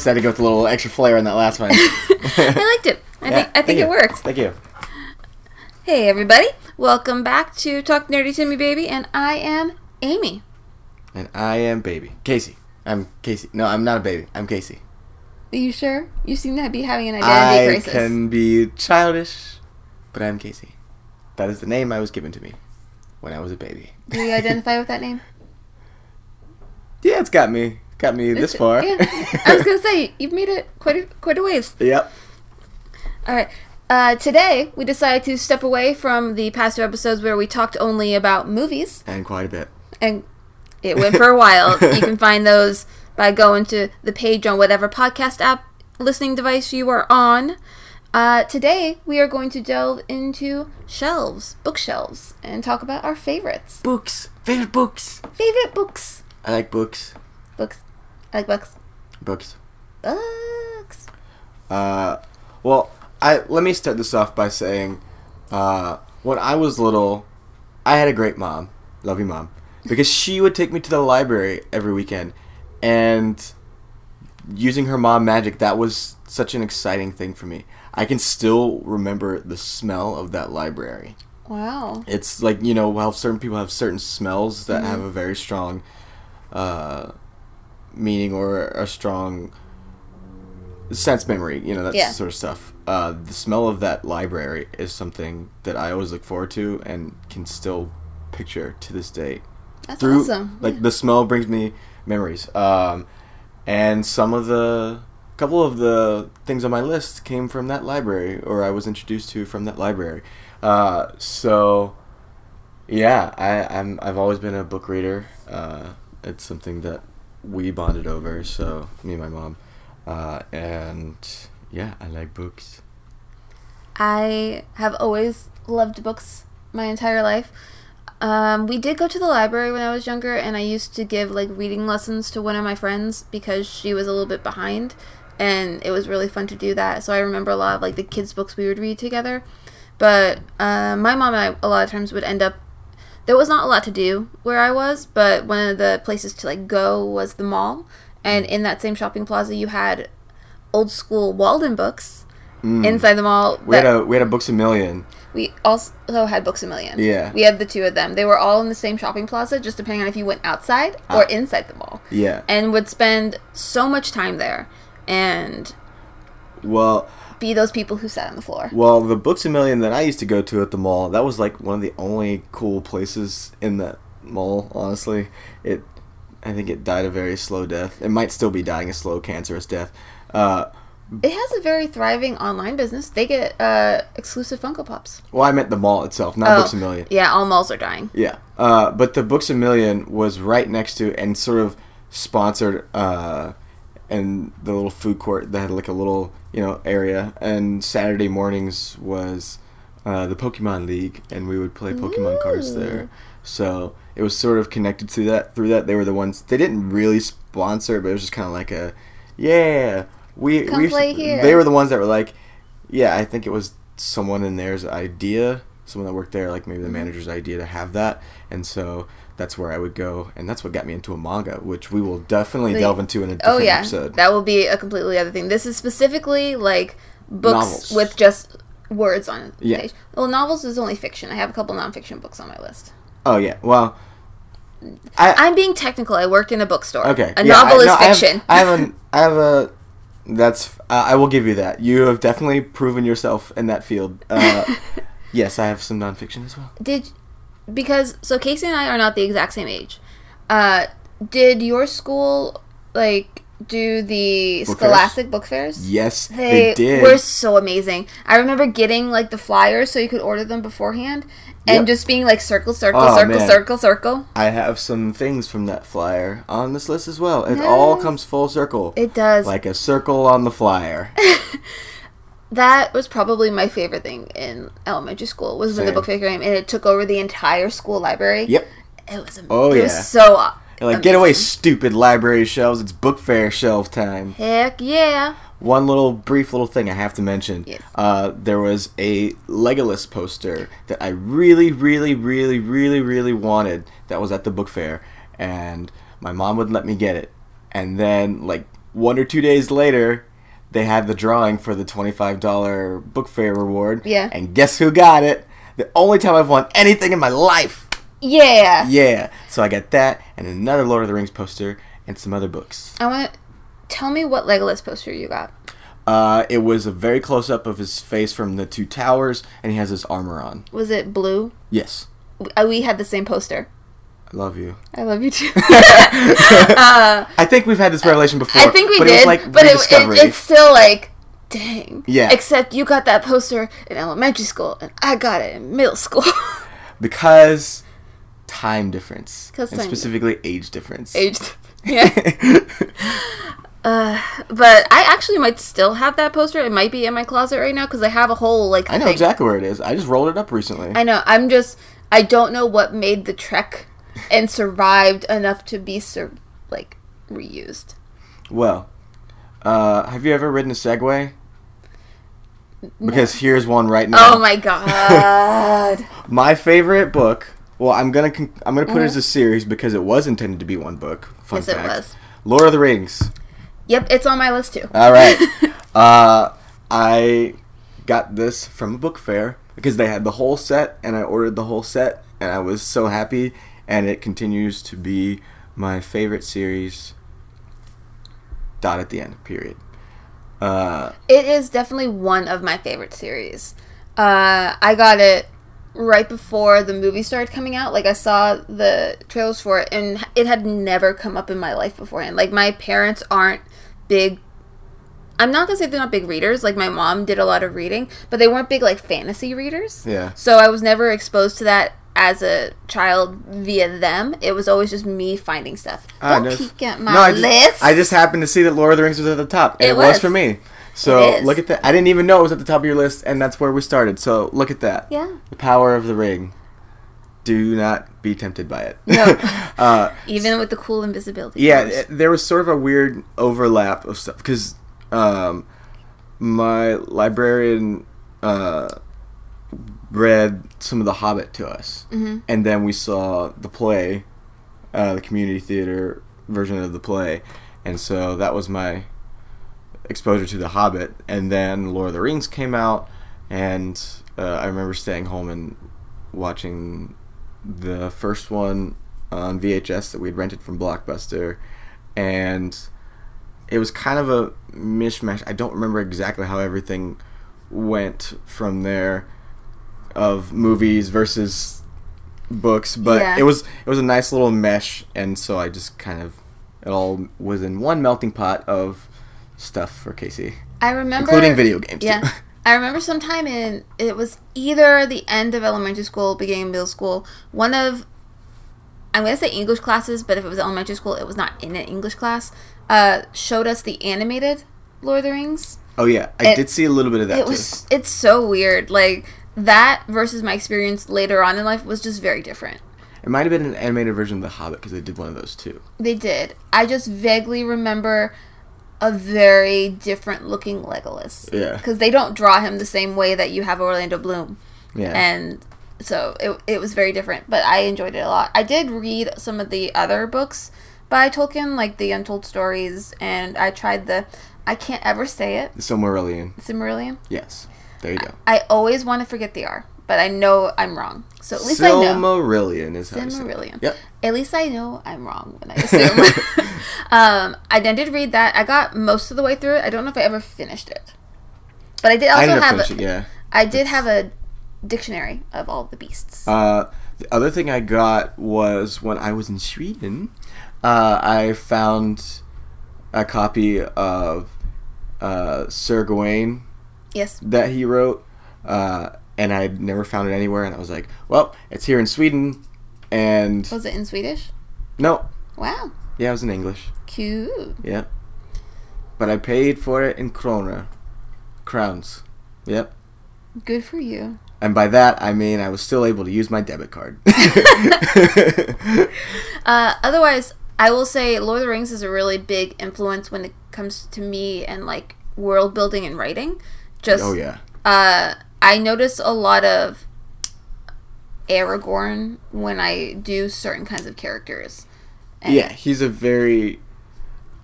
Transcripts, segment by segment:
decided to go with a little extra flair on that last one. I liked it. I Yeah, think I think you. it worked. Thank you. Hey everybody, welcome back to Talk Nerdy to Me Baby, and I am Amy. And I am baby Casey. I'm Casey. No, I'm not a baby. I'm Casey. Are you sure? You seem to be having an identity I crisis. can be childish, but I'm Casey. That is the name I was given to me when I was a baby. Do you identify with that name? Yeah, it's got me. Got me this far. Yeah. I was gonna say you've made it quite a, quite a ways. yep. All right. Uh, today we decided to step away from the past two episodes where we talked only about movies, And quite a bit. and it went for a while. You can find those by going to the page on whatever podcast app listening device you are on. Uh, today we are going to delve into shelves, bookshelves, and talk about our favorites. Books. Favorite books. Favorite books. I like books. Books. I like books. Books. Books. Uh, well, I let me start this off by saying, uh, when I was little, I had a great mom, love you mom, because she would take me to the library every weekend, and using her mom magic, that was such an exciting thing for me. I can still remember the smell of that library. Wow. It's like you know how certain people have certain smells that have a very strong uh, meaning or a strong sense memory. You know that Yeah. sort of stuff. Uh, the smell of that library is something that I always look forward to and can still picture to this day. That's Through awesome. like the smell brings me memories. Um, and some of the couple of the things on my list came from that library or I was introduced to from that library. Uh, so yeah, I, I'm I've always been a book reader. Uh, it's something that we bonded over. So me and my mom, uh, and yeah, I like books. I have always loved books my entire life. Um, we did go to the library when I was younger, and I used to give like reading lessons to one of my friends because she was a little bit behind, and it was really fun to do that. So I remember a lot of like the kids' books we would read together. But uh, my mom and I a lot of times would end up. There was not a lot to do where I was, but one of the places to like go was the mall, and in that same shopping plaza you had old school Walden books inside the mall. We had a we had a Books a Million. we also had Books a Million. Yeah. We had the two of them. They were all in the same shopping plaza, just depending on if you went outside or Ah. inside the mall. Yeah. And would spend so much time there and Well, be those people who sat on the floor. Well, the Books a Million that I used to go to at the mall, that was like one of the only cool places in that mall, honestly. It I think it died a very slow death. It might still be dying a slow cancerous death. Uh, It has a very thriving online business. They get uh, exclusive Funko Pops. well, I meant the mall itself, not Books a Million. Oh, Yeah, all malls are dying. Yeah. Uh, but the Books a Million was right next to and sort of sponsored uh, and the little food court that had like a little, you know, area. And Saturday mornings was uh, the Pokemon League and we would play Pokemon cards there. So it was sort of connected to that through that. They were the ones they didn't really sponsor, it, but it was just kind of like a yeah, we Come we play here. They were the ones that were like yeah, I think it was someone in there's idea, someone that worked there, like maybe the Mm-hmm. manager's idea to have that, and so that's where I would go, and that's what got me into a manga, which we will definitely delve into in a different Oh yeah, episode. that will be a completely other thing. This is specifically like books Novels. with just words on Yeah. page. Well, novels is only fiction. I have a couple nonfiction books on my list. oh yeah, well, I I'm being technical. I worked in a bookstore. okay. A yeah, novel I, is no, I have- fiction. I have, an I have a that's uh, I will give you that. You have definitely proven yourself in that field. Uh, yes, I have some nonfiction as well. Did because so Casey and I are not the exact same age. Uh, did your school like do the Book fairs? Scholastic book fairs? Yes, They, did. they, did. were so amazing. I remember getting like the flyers so you could order them beforehand, and Yep. just being like circle, circle, Oh, circle, man. circle, circle. I have some things from that flyer on this list as well. It all comes full circle. It does. like a circle on the flyer. that was probably my favorite thing in elementary school was when the book fair came and it took over the entire school library. Yep. It was. am- Oh, it yeah. was so. like, get away, stupid library shelves. It's book fair shelf time. Heck yeah! One little brief little thing I have to mention. Yes. Uh, there was a Legolas poster that I really, really, really, really, really wanted that was at the book fair, and my mom wouldn't let me get it. And then, like one or two days later, they had the drawing for the $25 book fair reward. Yeah. And guess who got it? The only time I've won anything in my life. Yeah. Yeah. So I got that and another Lord of the Rings poster and some other books. I want. To tell me what Legolas poster you got. Uh, it was a very close up of his face from the two towers, and he has his armor on. Was it blue? Yes. Uh, We had the same poster. I love you. I love you too. I think we've had this revelation before. I think we did, It like but it, it, it's still like, dang. Yeah. Except you got that poster in elementary school, and I got it in middle school. because time difference, 'Cause and time specifically age difference. Aged. Yeah. Uh, but I actually might still have that poster. It might be in my closet right now because I have a whole like. I know thing. exactly where it is. I just rolled it up recently. I know. I'm just. I don't know what made the trek and survived enough to be sur- like reused. well, uh, have you ever ridden a Segway? Because here's one right now. Oh my god. My favorite book. Well, I'm gonna con- I'm gonna put it Mhm. as a series because it was intended to be one book. Fun Yes, it was. Lord of the Rings. yep, it's on my list too. All right. uh, I got this from a book fair because they had the whole set, and I ordered the whole set, and I was so happy. And it continues to be my favorite series. Dot at the end. Period. Uh, It is definitely one of my favorite series. Uh, I got it right before the movie started coming out. Like I saw the trailers for it, and it had never come up in my life beforehand. Like my parents aren't big. I'm not gonna say they're not big readers. Like my mom did a lot of reading, but they weren't big like fantasy readers. yeah. So I was never exposed to that as a child via them. It was always just me finding stuff. Don't no, peek at my no, I just, list. I just happened to see that Lord of the Rings was at the top, and It it, was. was. for me. So look at that. I didn't even know it was at the top of your list, and that's where we started. So look at that. yeah. The power of the ring. Do not be tempted by it. No. uh, Even with the cool invisibility. yeah, it- there was sort of a weird overlap of stuff because um, my librarian uh, read some of The Hobbit to us, Mhm. and then we saw the play, uh, the community theater version of the play, and so that was my exposure to The Hobbit. And then Lord of the Rings came out, and uh, I remember staying home and watching the first one on VHS that we'd rented from Blockbuster, and it was kind of a mishmash. I don't remember exactly how everything went from there of movies versus books, but Yeah. it was it was a nice little mesh, and so I just kind of it all was in one melting pot of stuff for Casey, I remember including video games. Yeah. too. I remember sometime in it was either the end of elementary school, beginning of middle school. One of I'm gonna say English classes, but if it was elementary school, it was not in an English class. Uh, showed us the animated Lord of the Rings. oh yeah, I It- did see a little bit of that it too. was it's so weird. Like that versus my experience later on in life was just very different. It might have been an animated version of The Hobbit because they did one of those too. They did. I just vaguely remember a very different looking Legolas. Yeah. Because they don't draw him the same way that you have Orlando Bloom. Yeah. And so it, it was very different, but I enjoyed it a lot. I did read some of the other books by Tolkien, like the Untold Stories, and I tried the, I can't ever say it, Silmarillion. Cimmerillion. Yes. There you go. I always want to forget the R, but I know I'm wrong. So at least I know. Silmarillion is how you say it. Yep. At least I know I'm wrong when I assume. um, I then did read that. I got most of the way through it. I don't know if I ever finished it, but I did I also up have. finishing. A, Yeah. I did have a dictionary of all the beasts. Uh, the other thing I got was when I was in Sweden, uh, I found a copy of uh, Sir Gawain yes. that he wrote, uh, and I'd never found it anywhere. And I was like, "Well, it's here in Sweden," and Was it in Swedish? no, Wow. yeah, it was in English. Cute. Yeah, but I paid for it in krona, crowns. Yep. Good for you. And by that, I mean I was still able to use my debit card. Uh, otherwise, I will say Lord of the Rings is a really big influence when it comes to me and like world building and writing. Just oh yeah. uh, I notice a lot of Aragorn when I do certain kinds of characters. And Yeah, he's a very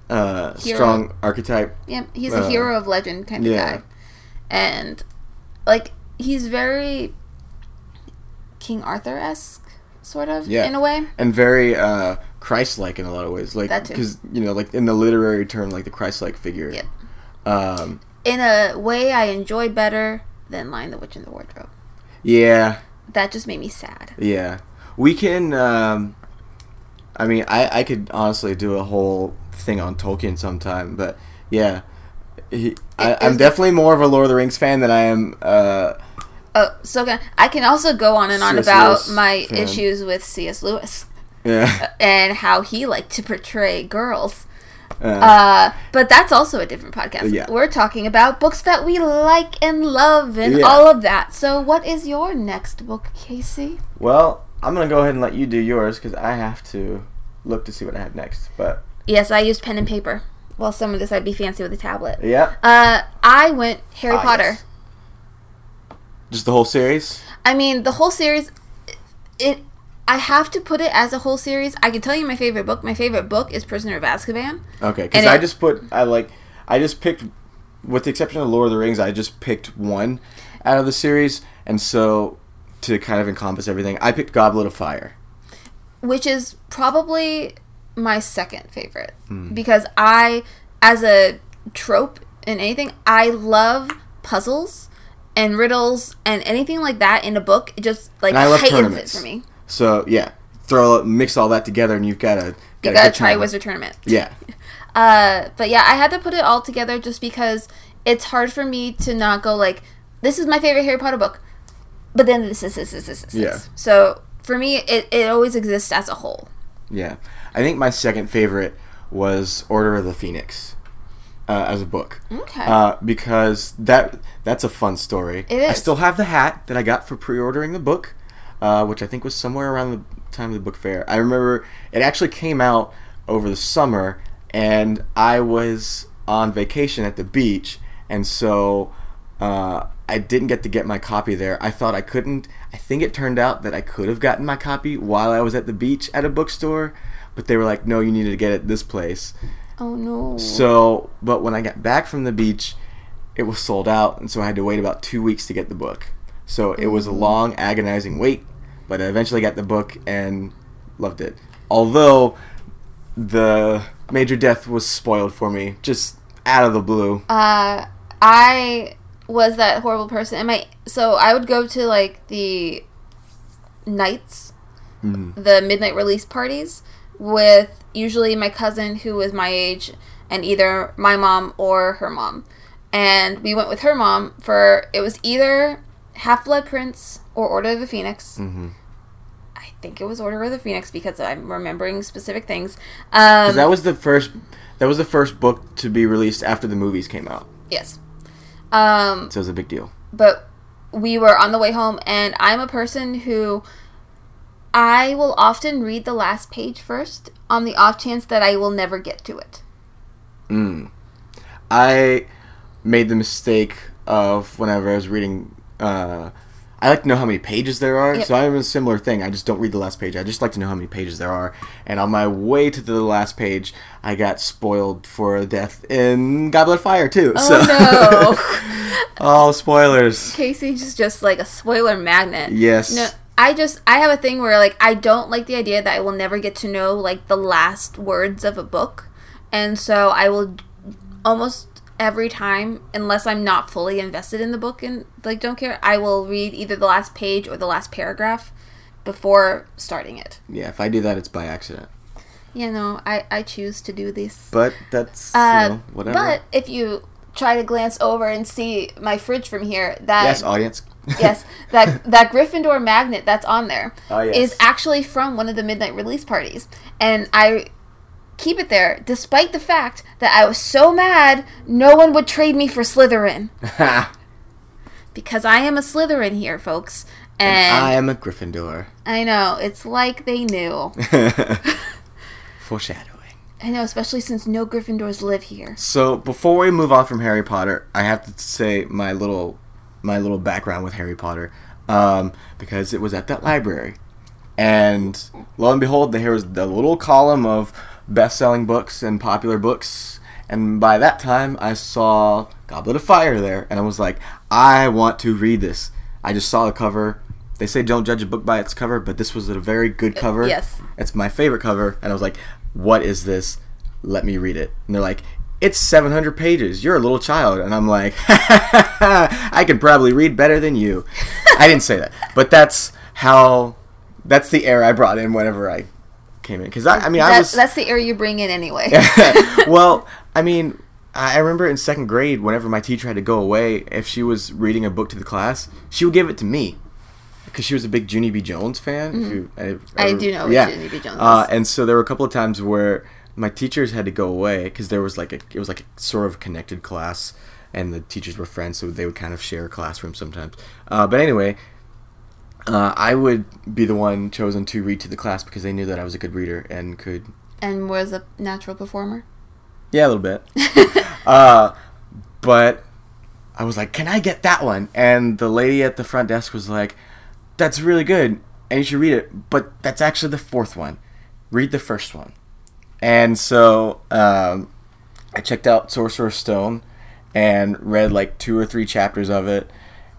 uh, Hero. strong archetype. Yeah, he's Uh, a hero of legend kind of yeah. guy, and like he's very King Arthur esque, sort of Yeah. in a way. and very uh, Christ-like in a lot of ways. Like because you know, like in the literary term, like the Christ-like figure. Yep. Um, In a way, I enjoy better than Lion the Witch in the Wardrobe. yeah, That just made me sad. yeah. We can. Um, I mean, I I could honestly do a whole thing on Tolkien sometime, but yeah. He, I, It I'm definitely more of a Lord of the Rings fan than I am. Uh, Oh, so can, I can also go on and on C.S. about Lewis my fan. issues with C.S. Lewis yeah. and how he liked to portray girls. Uh, Uh, but that's also a different podcast. Yeah. We're talking about books that we like and love and Yeah. all of that. So, what is your next book, Casey? well, I'm gonna go ahead and let you do yours because I have to look to see what I have next. But Yes, I used pen and paper. Well, some of this I'd be fancy with a tablet. yeah, Uh, I went Harry Ah, Potter. yes. just the whole series. I mean, the whole series. It. I have to put it as a whole series. I can tell you my favorite book. My favorite book is Prisoner of Azkaban. Okay, because I it- just put I like I just picked with the exception of Lord of the Rings, I just picked one out of the series, and so to kind of encompass everything, I picked Goblet of Fire. which is probably my second favorite Hmm. because I, as a trope in anything, I love puzzles and riddles and anything like that in a book. It just like And I love heightens it for me. So yeah, throw mix all that together, and you've got a You got a gotta try time. Wizard Tournament. Yeah, Uh, but yeah, I had to put it all together just because it's hard for me to not go like, this is my favorite Harry Potter book, but then this is this is this is this. Yeah. So for me, it, it always exists as a whole. yeah. I think my second favorite was Order of the Phoenix uh, as a book. Okay. uh, because that that's a fun story. It I still have the hat that I got for pre-ordering the book, uh, which I think was somewhere around the time of the book fair. I remember it actually came out over the summer, and I was on vacation at the beach, and so uh, I didn't get to get my copy there. I thought I couldn't. I think it turned out that I could have gotten my copy while I was at the beach at a bookstore, but they were like, "No, you needed to get it this place." oh no. So, but when I got back from the beach, it was sold out, and so I had to wait about two weeks to get the book. So it was a long, agonizing wait, but I eventually got the book and loved it. Although the major death was spoiled for me, just out of the blue. uh, I was that horrible person, and my so I would go to like the nights, Mhm. the midnight release parties with usually my cousin who was my age, and either my mom or her mom, and we went with her mom for it was either Half Blood Prince or Order of the Phoenix. Mhm. I think it was Order of the Phoenix because I'm remembering specific things. Um, that was the first. That was the first book to be released after the movies came out, yes. Um, so it was a big deal. but we were on the way home and i'm a person who i will often read the last page first on the off chance that i will never get to it Mm. I made the mistake of whenever I was reading. Uh, I like to know how many pages there are, Yep. so I'm a similar thing. I just don't read the last page. I just like to know how many pages there are. And on my way to the last page, I got spoiled for a death in Goblet of Fire too. so. oh oh, spoilers. no casey's just, just like a spoiler magnet Yes. no i just i have a thing where like i don't like the idea that i will never get to know like the last words of a book and so i will almost every time unless i'm not fully invested in the book and like don't care i will read either the last page or the last paragraph before starting it Yeah, if I do that, it's by accident. you know i i choose to do this But that's uh, you know, whatever. but if you try to glance over and see my fridge from here that yes, audience. yes, that that Gryffindor magnet that's on there is Oh, yes. actually from one of the midnight release parties, and I keep it there despite the fact that I was so mad no one would trade me for Slytherin because I am a Slytherin here, folks, and, I am a Gryffindor. I know it's like they knew. Foreshadowing. I know, especially since no Gryffindors live here. So before we move on from Harry Potter, I have to say my little my little background with Harry Potter, um, because it was at that library, and lo and behold, there was the little column of best-selling books and popular books. And by that time, I saw Goblet of Fire there, and I was like, I want to read this. I just saw the cover. They say don't judge a book by its cover, but this was a very good uh, cover. yes. It's my favorite cover, and I was like, what is this? Let me read it. And they're like, it's 700 pages. You're a little child. And I'm like, I could probably read better than you. I didn't say that, but that's how, that's the air I brought in whenever I came in. Because I, I mean, I was. that's the air you bring in anyway. well, I mean, I remember in second grade, whenever my teacher had to go away, if she was reading a book to the class, she would give it to me because she was a big Junie B. Jones fan. If you, Mm-hmm. I do know yeah. Junie B. Jones Uh, and so there were a couple of times where my teachers had to go away because there was like a it was like a sort of connected class, and the teachers were friends, so they would kind of share a classroom sometimes. Uh, but anyway. Uh, I would be the one chosen to read to the class because they knew that I was a good reader and could and was a natural performer. yeah, a little bit. uh, but I was like, "Can I get that one?" And the lady at the front desk was like, "That's really good, and you should read it. But that's actually the fourth one. Read the first one." And so um, I checked out Sorcerer's Stone and read like two or three chapters of it,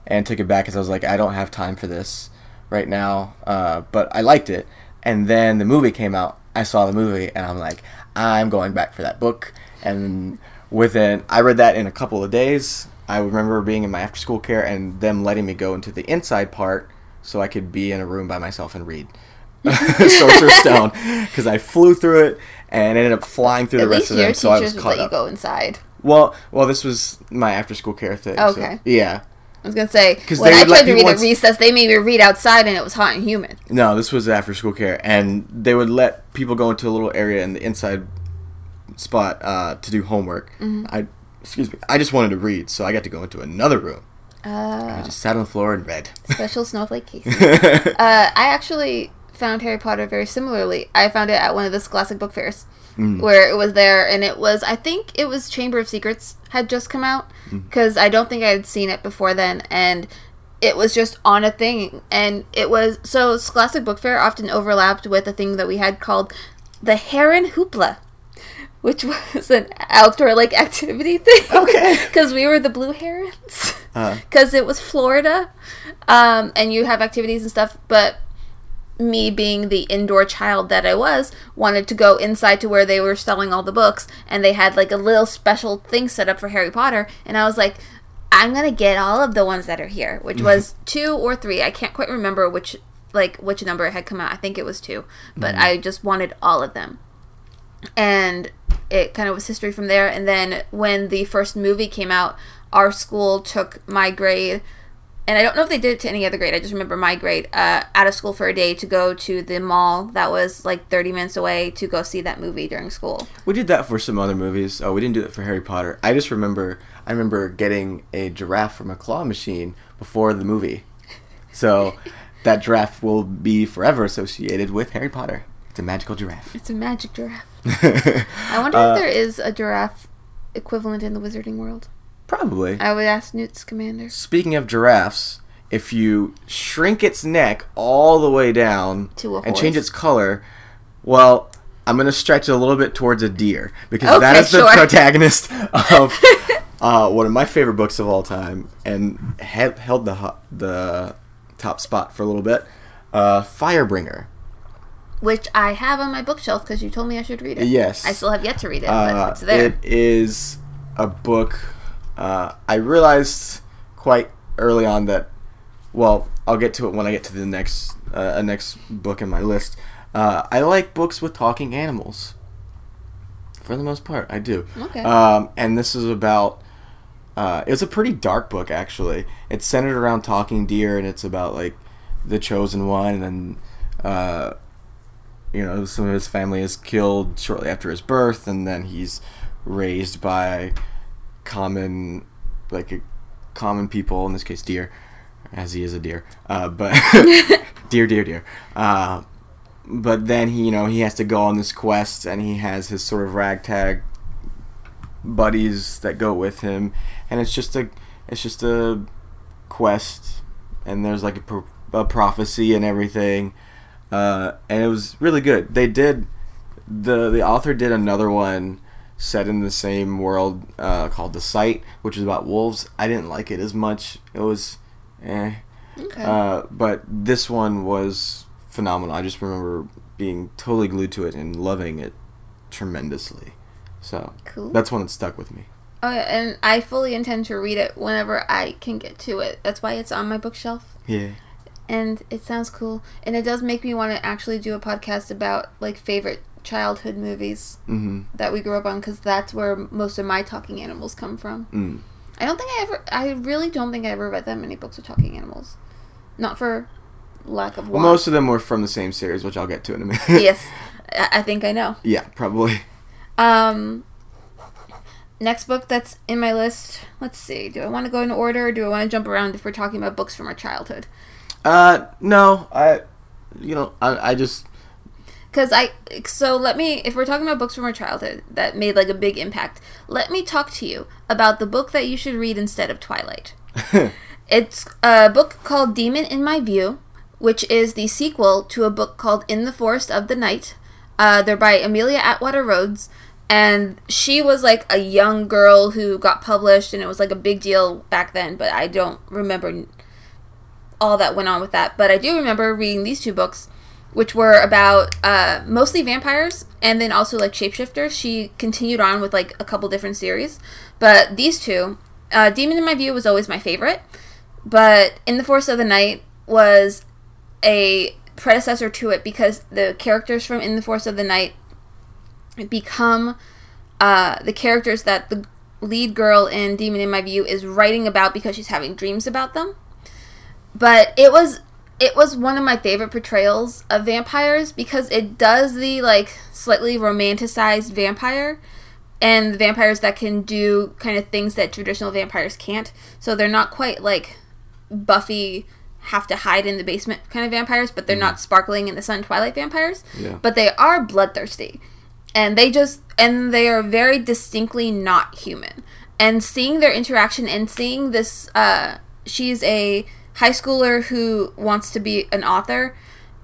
and took it back because I was like, "I don't have time for this right now." Uh, but I liked it. And then the movie came out. I saw the movie, and I'm like, "I'm going back for that book." And within, I read that in a couple of days. I remember being in my after school care and them letting me go into the inside part so I could be in a room by myself and read Sorcerer's Stone because I flew through it and ended up flying through At the rest of them, so I was would let caught you up. go inside. Well, well, this was my after school care thing. so- Okay. yeah. I was gonna say when I tried to read at recess, they made me read outside, and it was hot and humid. No, this was after school care, and they would let people go into a little area in the inside spot uh, to do homework. Mm-hmm. I, excuse me, I just wanted to read, so I got to go into another room. I Uh, just sat on the floor and read. special snowflake case. uh, I actually found Harry Potter very similarly. I found it at one of the Scholastic Book Fairs, Mm. where it was there, and it was I think it was Chamber of Secrets had just come out Mm. because I don't think I had seen it before then, and it was just on a thing, and it was so Scholastic Book Fair often overlapped with a thing that we had called the Heron Hoopla. Which was an outdoor like activity thing. Okay. Because we were the blue herons Uh, because it was Florida, um, and you have activities and stuff. But me, being the indoor child that I was, wanted to go inside to where they were selling all the books, and they had like a little special thing set up for Harry Potter, and I was like. I'm gonna get all of the ones that are here, which mm-hmm. was two or three. I can't quite remember which like which number had come out. I think it was two, but mm-hmm. I just wanted all of them and it kind of was history from there. And then when the first movie came out, our school took my grade, and I don't know if they did it to any other grade. I just remember my grade uh, out of school for a day to go to the mall that was like 30 minutes away to go see that movie during school. we did that for some other movies. Oh, we didn't do it for Harry Potter. I just remember, I remember getting a giraffe from a claw machine before the movie. So that giraffe will be forever associated with Harry Potter. It's a magical giraffe. It's a magic giraffe. I wonder Uh, if there is a giraffe equivalent in the wizarding world. Probably. I would ask Newt's Scamander. Speaking of giraffes, if you shrink its neck all the way down To a and change its color, well, I'm gonna stretch it a little bit towards a deer because that Okay, is the sure. protagonist of uh, one of my favorite books of all time and he- held the ho- the top spot for a little bit. Uh, Firebringer. Which I have on my bookshelf because you told me I should read it. Yes. I still have yet to read it, Uh, but it's there. It is a book. Uh, I realized quite early on that. Well, I'll get to it when I get to the next uh, a next book in my list. Uh, I like books with talking animals. For the most part, I do. Okay. Um, and this is about. Uh, it's a pretty dark book, actually. It's centered around talking deer, and it's about like the chosen one, and then uh, you know, some of his family is killed shortly after his birth, and then he's raised by common, like a common people, in this case, deer, as he is a deer. Uh, but deer, deer, deer. Uh, but then he, you know, he has to go on this quest, and he has his sort of ragtag buddies that go with him, and it's just a, it's just a quest, and there's like a, pro- a prophecy and everything uh, and it was really good. They did the the author did another one set in the same world uh, called The Sight, which is about wolves. I didn't like it as much. It was, eh. Okay. Uh, but this one was phenomenal. I just remember being totally glued to it and loving it tremendously. So cool. that's one that stuck with me. Oh, yeah, and I fully intend to read it whenever I can get to it. That's why it's on my bookshelf. Yeah. And it sounds cool. And it does make me want to actually do a podcast about, like, favorite childhood movies Mm-hmm. that we grew up on, because that's where most of my talking animals come from. Mm. I don't think I ever, I really don't think I ever read that many books of talking animals. Not for lack of Well, most of them were from the same series, which I'll get to in a minute. yes, I, I think I know. yeah, probably. Um, next book that's in my list. Let's see. Do I want to go in order, or do I want to jump around if we're talking about books from our childhood? Uh, no, I, you know, I, I just, Because I, so let me, if we're talking about books from our childhood that made like a big impact, let me talk to you about the book that you should read instead of Twilight. It's a book called Demon in My View, which is the sequel to a book called In the Forest of the Night. Uh, they're by Amelia Atwater Rhodes, and she was like a young girl who got published, and it was like a big deal back then. But I don't remember all that went on with that. But I do remember reading these two books, which were about uh, mostly vampires and then also like shapeshifters. She continued on with like a couple different series, but these two, uh, Demon in My View was always my favorite. But In the Forest of the Night was a predecessor to it because the characters from In the Forest of the Night become uh, the characters that the lead girl in Demon in My View is writing about because she's having dreams about them. But it was it was one of my favorite portrayals of vampires because it does the like slightly romanticized vampire and the vampires that can do kind of things that traditional vampires can't. So they're not quite like Buffy have to hide in the basement kind of vampires, but they're not sparkling in the sun Twilight vampires. Yeah. But they are bloodthirsty. And they just and they are very distinctly not human. And seeing their interaction and seeing this uh she's a high schooler who wants to be an author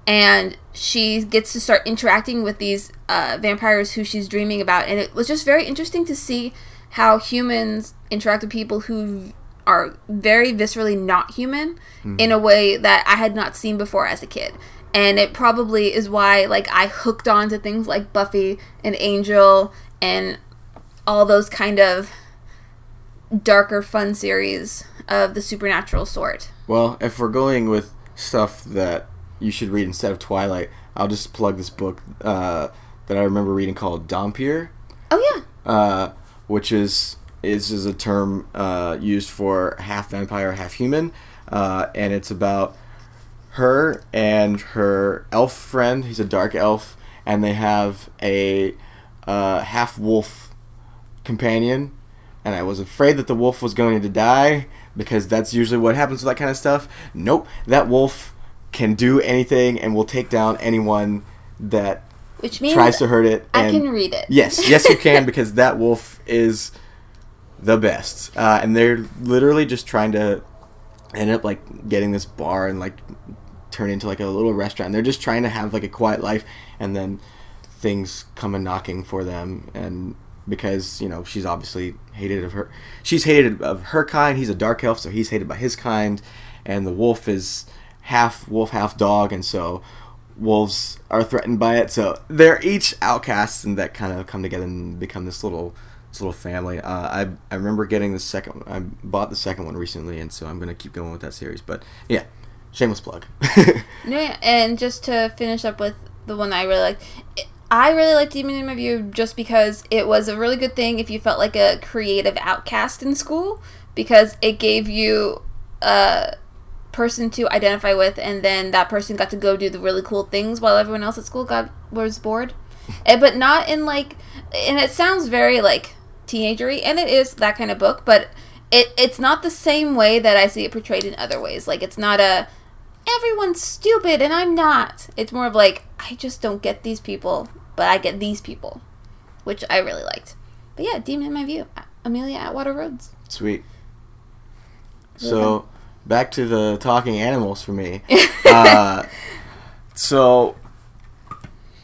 and she gets to start interacting with these uh, vampires who she's dreaming about and it was just very interesting to see how humans interact with people who are very viscerally not human in a way that I had not seen before as a kid. And it probably is why like I hooked on to things like Buffy and Angel and all those kind of darker fun series of the supernatural sort. Well, if we're going with stuff that you should read instead of Twilight, I'll just plug this book uh, that I remember reading called Dhampir, Oh yeah. uh, which is is is a term uh, used for half vampire, half human, uh, and it's about her and her elf friend. He's a dark elf, and they have a uh, half wolf companion. And I was afraid that the wolf was going to die because that's usually what happens with that kind of stuff. Nope, that wolf can do anything and will take down anyone that Which means tries to hurt it. I can read it. Yes, yes, you can because that wolf is the best, uh, and they're literally just trying to end up like getting this bar and like turn into like a little restaurant. They're just trying to have like a quiet life, and then things come a knocking for them, and because you know she's obviously hated of her, she's hated of her kind. He's a dark elf, so he's hated by his kind, and the wolf is half wolf, half dog, and so wolves are threatened by it. So they're each outcasts, and that kind of come together and become this little this little family. Uh, I I remember getting the second. I bought the second one recently, and so I'm gonna keep going with that series. But yeah, shameless plug. Yeah, and just to finish up with the one I really like. it- I really liked Demon in My View just because it was a really good thing if you felt like a creative outcast in school because it gave you a person to identify with, and then that person got to go do the really cool things while everyone else at school got was bored. Eh, but not in like, and it sounds very like teenagery, and it is that kind of book, but it it's not the same way that I see it portrayed in other ways. Like it's not a everyone's stupid and I'm not. It's more of like I just don't get these people, but I get these people, which I really liked. But yeah, Demon in My View, Amelia Atwater Rhodes. Sweet. So back to the talking animals for me. uh, so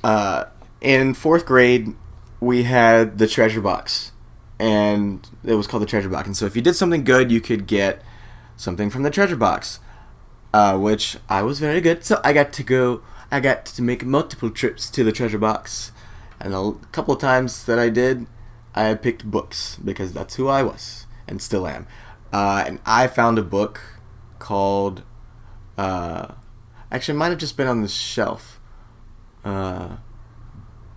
uh, in fourth grade, we had the treasure box, and it was called the treasure box. And so if you did something good, you could get something from the treasure box, uh, which I was very good. So I got to go. I got to make multiple trips to the treasure box, and a couple of times that I did, I picked books because that's who I was and still am. Uh, and I found a book called. Uh, actually, it might have just been on the shelf. Uh,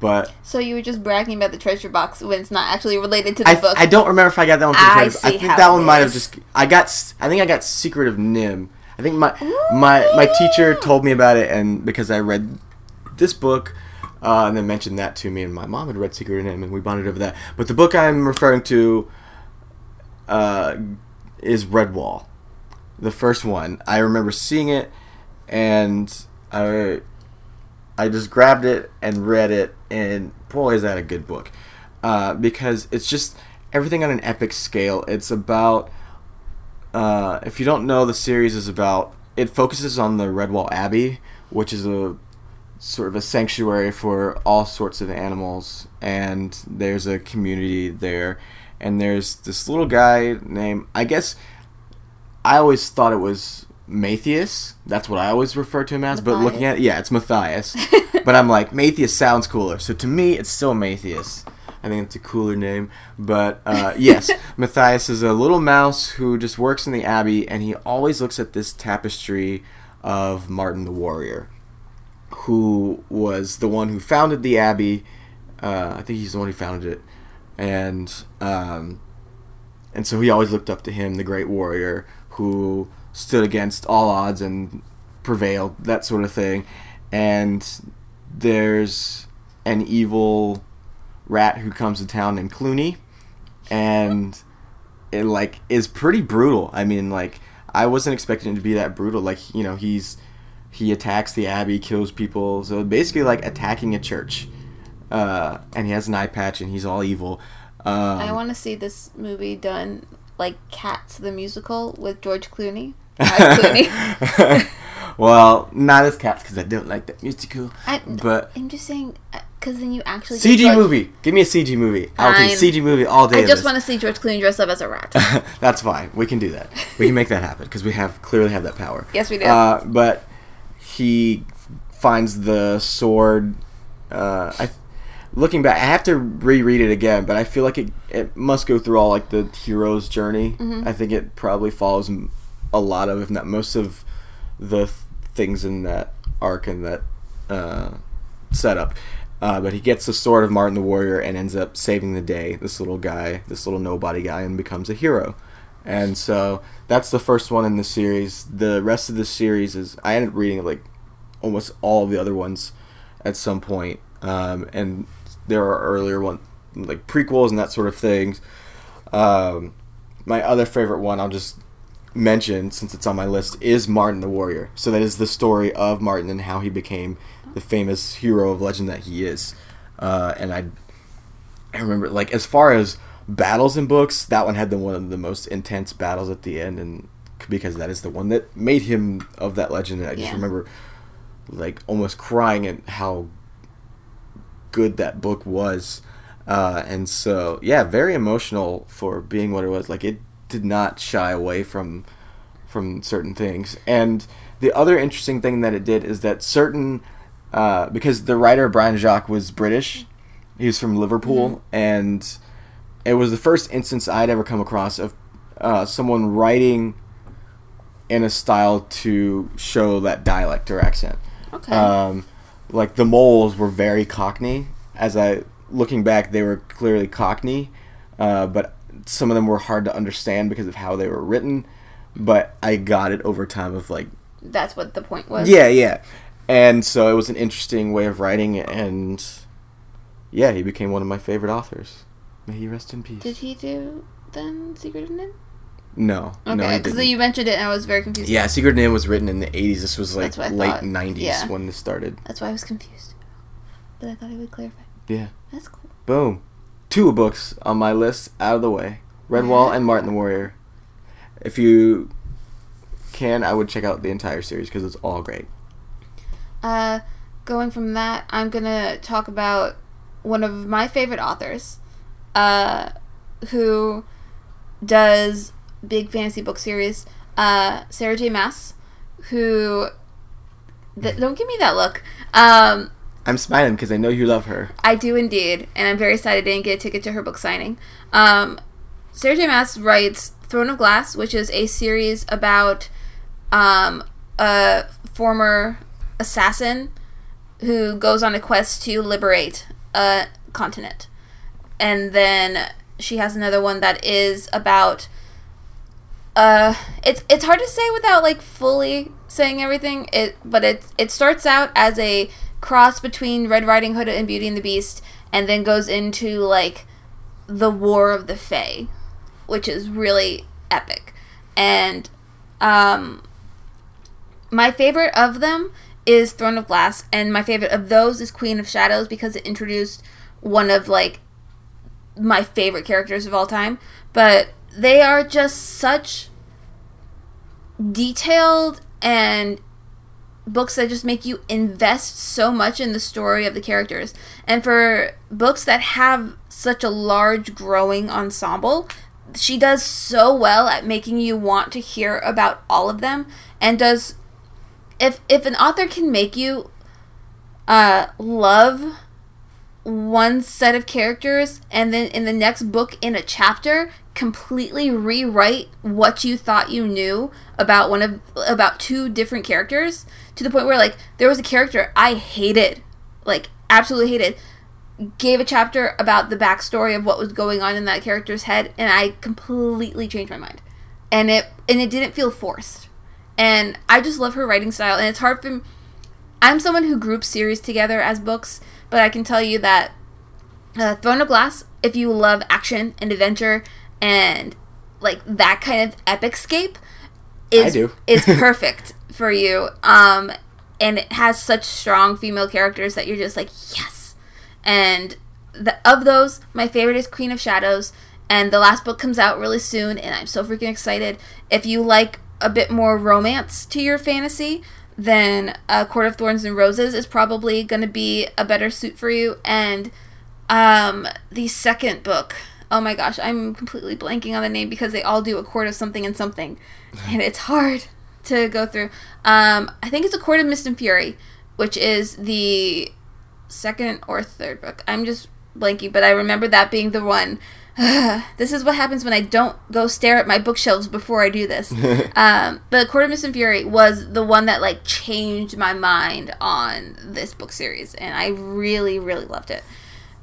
but So you were just bragging about the treasure box when it's not actually related to the I, book. I don't remember if I got that one. From I Treasure Box. I think that one might have just. I got. I think I got Secret of NIMH. I think my my my teacher told me about it, and because I read this book, uh, and then mentioned that to me, and my mom had read Secret of NIMH, and we bonded over that. But the book I'm referring to uh, is Redwall, the first one. I remember seeing it, and I I just grabbed it and read it, and boy, is that a good book! Uh, because it's just everything on an epic scale. It's about uh, if you don't know, the series is about it focuses on the Redwall Abbey, which is a sort of a sanctuary for all sorts of animals, and there's a community there, and there's this little guy named I guess I always thought it was Matthias. That's what I always refer to him as. But looking at it, yeah, it's Matthias. but I'm like Matthias sounds cooler, so to me it's still Matthias. I think it's a cooler name. But uh, yes, Matthias is a little mouse who just works in the abbey, and he always looks at this tapestry of Martin the Warrior, who was the one who founded the abbey. Uh, I think he's the one who founded it, and um, and so he always looked up to him, the great warrior who stood against all odds and prevailed, that sort of thing. And there's an evil rat who comes to town named Cluny, and it like is pretty brutal. I mean, like I wasn't expecting it to be that brutal. Like you know, he's he attacks the abbey, kills people. So basically, like attacking a church. Uh, and he has an eye patch, and he's all evil. Um, I want to see this movie done like Cats the musical with George Clooney. Clooney. well, not as cats because I don't like that musical. I, But I'm just saying because then you actually CG George- movie, give me a CG movie. I'll Fine. CG movie all day. I just want to see George Clooney dressed up as a rat. That's fine. We can do that. We can make that happen because we have clearly have that power. Yes, we do. Uh, but he finds the sword. Uh, I, looking back, I have to reread it again, but I feel like it it must go through all like the hero's journey. Mm-hmm. I think it probably follows a lot of, if not most of, the th- things in that arc and that uh, setup. Uh, but he gets the sword of Martin the Warrior and ends up saving the day. This little guy, this little nobody guy, and becomes a hero. And so that's the first one in the series. The rest of the series is I ended up reading like almost all of the other ones at some point. Um, and there are earlier one like prequels and that sort of things. Um, my other favorite one I'll just mention since it's on my list is Martin the Warrior. So that is the story of Martin and how he became the famous hero of legend that he is. Uh, and I I remember like as far as battles in books, that one had the one of the most intense battles at the end, and because that is the one that made him of that legend. And I just Yeah. remember like almost crying at how good that book was. Uh, and so yeah, very emotional for being what it was. Like it did not shy away from from certain things. And the other interesting thing that it did is that certain uh, because the writer Brian Jacques was British, he was from Liverpool, and it was the first instance I'd ever come across of uh, someone writing in a style to show that dialect or accent. Okay. Um, like the moles were very Cockney. As I looking back, they were clearly Cockney, uh, but some of them were hard to understand because of how they were written. But I got it over time of like, That's what the point was. yeah, yeah, and so it was an interesting way of writing, and yeah, he became one of my favorite authors. May he rest in peace. Did he do then Secret of NIMH? no, no, Okay, because didn't. you mentioned it and I was very confused. Yeah, Secret of NIMH was written in the '80s. This was like That's what I late thought. '90s Yeah. when this started. That's why I was confused. But I thought I would clarify. Yeah. That's cool. Boom. Two books on my list out of the way. Redwall and Martin the Warrior. If you can, I would check out the entire series because it's all great. Uh, going from that, I'm gonna talk about one of my favorite authors, uh, who does big fantasy book series, uh, Sarah J. Maas, who. Th- don't give me that look. Um, I'm smiling because I know you love her. I do indeed, and I'm very excited I didn't get a ticket to her book signing. Um, Sarah J. Maas writes Throne of Glass, which is a series about um, a former assassin who goes on a quest to liberate a continent. And then she has another one that is about uh it's it's hard to say without like fully saying everything. It but it it starts out as a cross between Red Riding Hood and Beauty and the Beast and then goes into like the War of the Fae, which is really epic. And um my favorite of them is Throne of Glass, and my favorite of those is Queen of Shadows because it introduced one of like my favorite characters of all time. But they are just such detailed and books that just make you invest so much in the story of the characters. And for books that have such a large growing ensemble, she does so well at making you want to hear about all of them and does if if an author can make you uh love one set of characters and then in the next book in a chapter completely rewrite what you thought you knew about one of about two different characters to the point where like there was a character I hated like absolutely hated gave a chapter about the backstory of what was going on in that character's head and I completely changed my mind. And it and it didn't feel forced and I just love her writing style and it's hard for me. I'm someone who groups series together as books but I can tell you that uh, Throne of Glass, if you love action and adventure and like that kind of epic scape, is I do. is perfect for you. Um, and it has such strong female characters that you're just like yes. And the, of those, my favorite is Queen of Shadows, and the last book comes out really soon, and I'm so freaking excited. If you like a bit more romance to your fantasy, then uh, Court of Thorns and Roses is probably going to be a better suit for you. And um, the second book, oh my gosh, I'm completely blanking on the name because they all do a Court of something and something, and it's hard to go through. Um, I think it's a Court of Mist and Fury, which is the second or third book. I'm just blanking, but I remember that being the one. this is what happens when I don't go stare at my bookshelves before I do this. um, but Court of Mist and Fury was the one that like changed my mind on this book series, and I really, really loved it.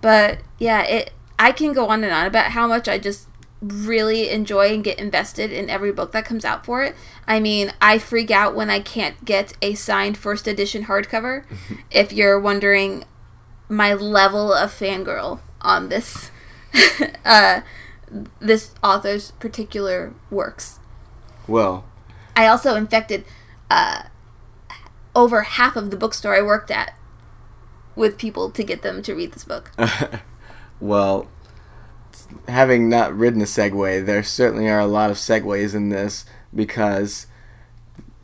But yeah, it I can go on and on about how much I just really enjoy and get invested in every book that comes out for it. I mean, I freak out when I can't get a signed first edition hardcover. if you're wondering my level of fangirl on this uh, this author's particular works. Well, I also infected uh, over half of the bookstore I worked at with people to get them to read this book. well, having not ridden a Segway, there certainly are a lot of Segways in this because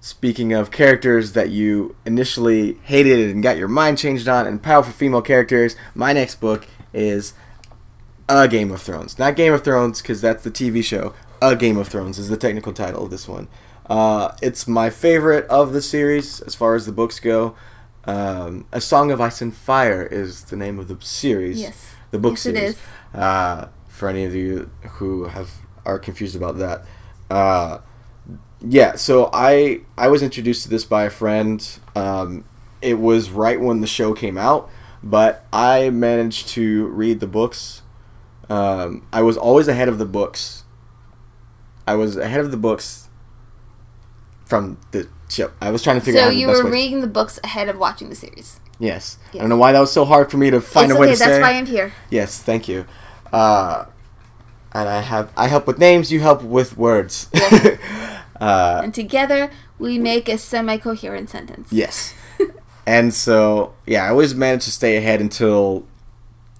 speaking of characters that you initially hated and got your mind changed on and powerful female characters, my next book is A Game of Thrones. Not Game of Thrones because that's the TV show. A Game of Thrones is the technical title of this one. Uh, it's my favorite of the series as far as the books go. Um, a Song of Ice and Fire is the name of the series. Yes. The book Yes, it series. is. Uh, for any of you who have are confused about that. Uh, yeah, so I I was introduced to this by a friend. Um, it was right when the show came out, but I managed to read the books. Um, I was always ahead of the books. I was ahead of the books from the show. I was trying to figure So out the you were way. reading the books ahead of watching the series. yes. I don't know why that was so hard for me to find it's a way okay, to that's say. That's why I'm here. Yes, thank you. Uh, and I have I help with names. You help with words. Yes. uh, And together we make a semi-coherent sentence. yes. and so yeah, I always managed to stay ahead until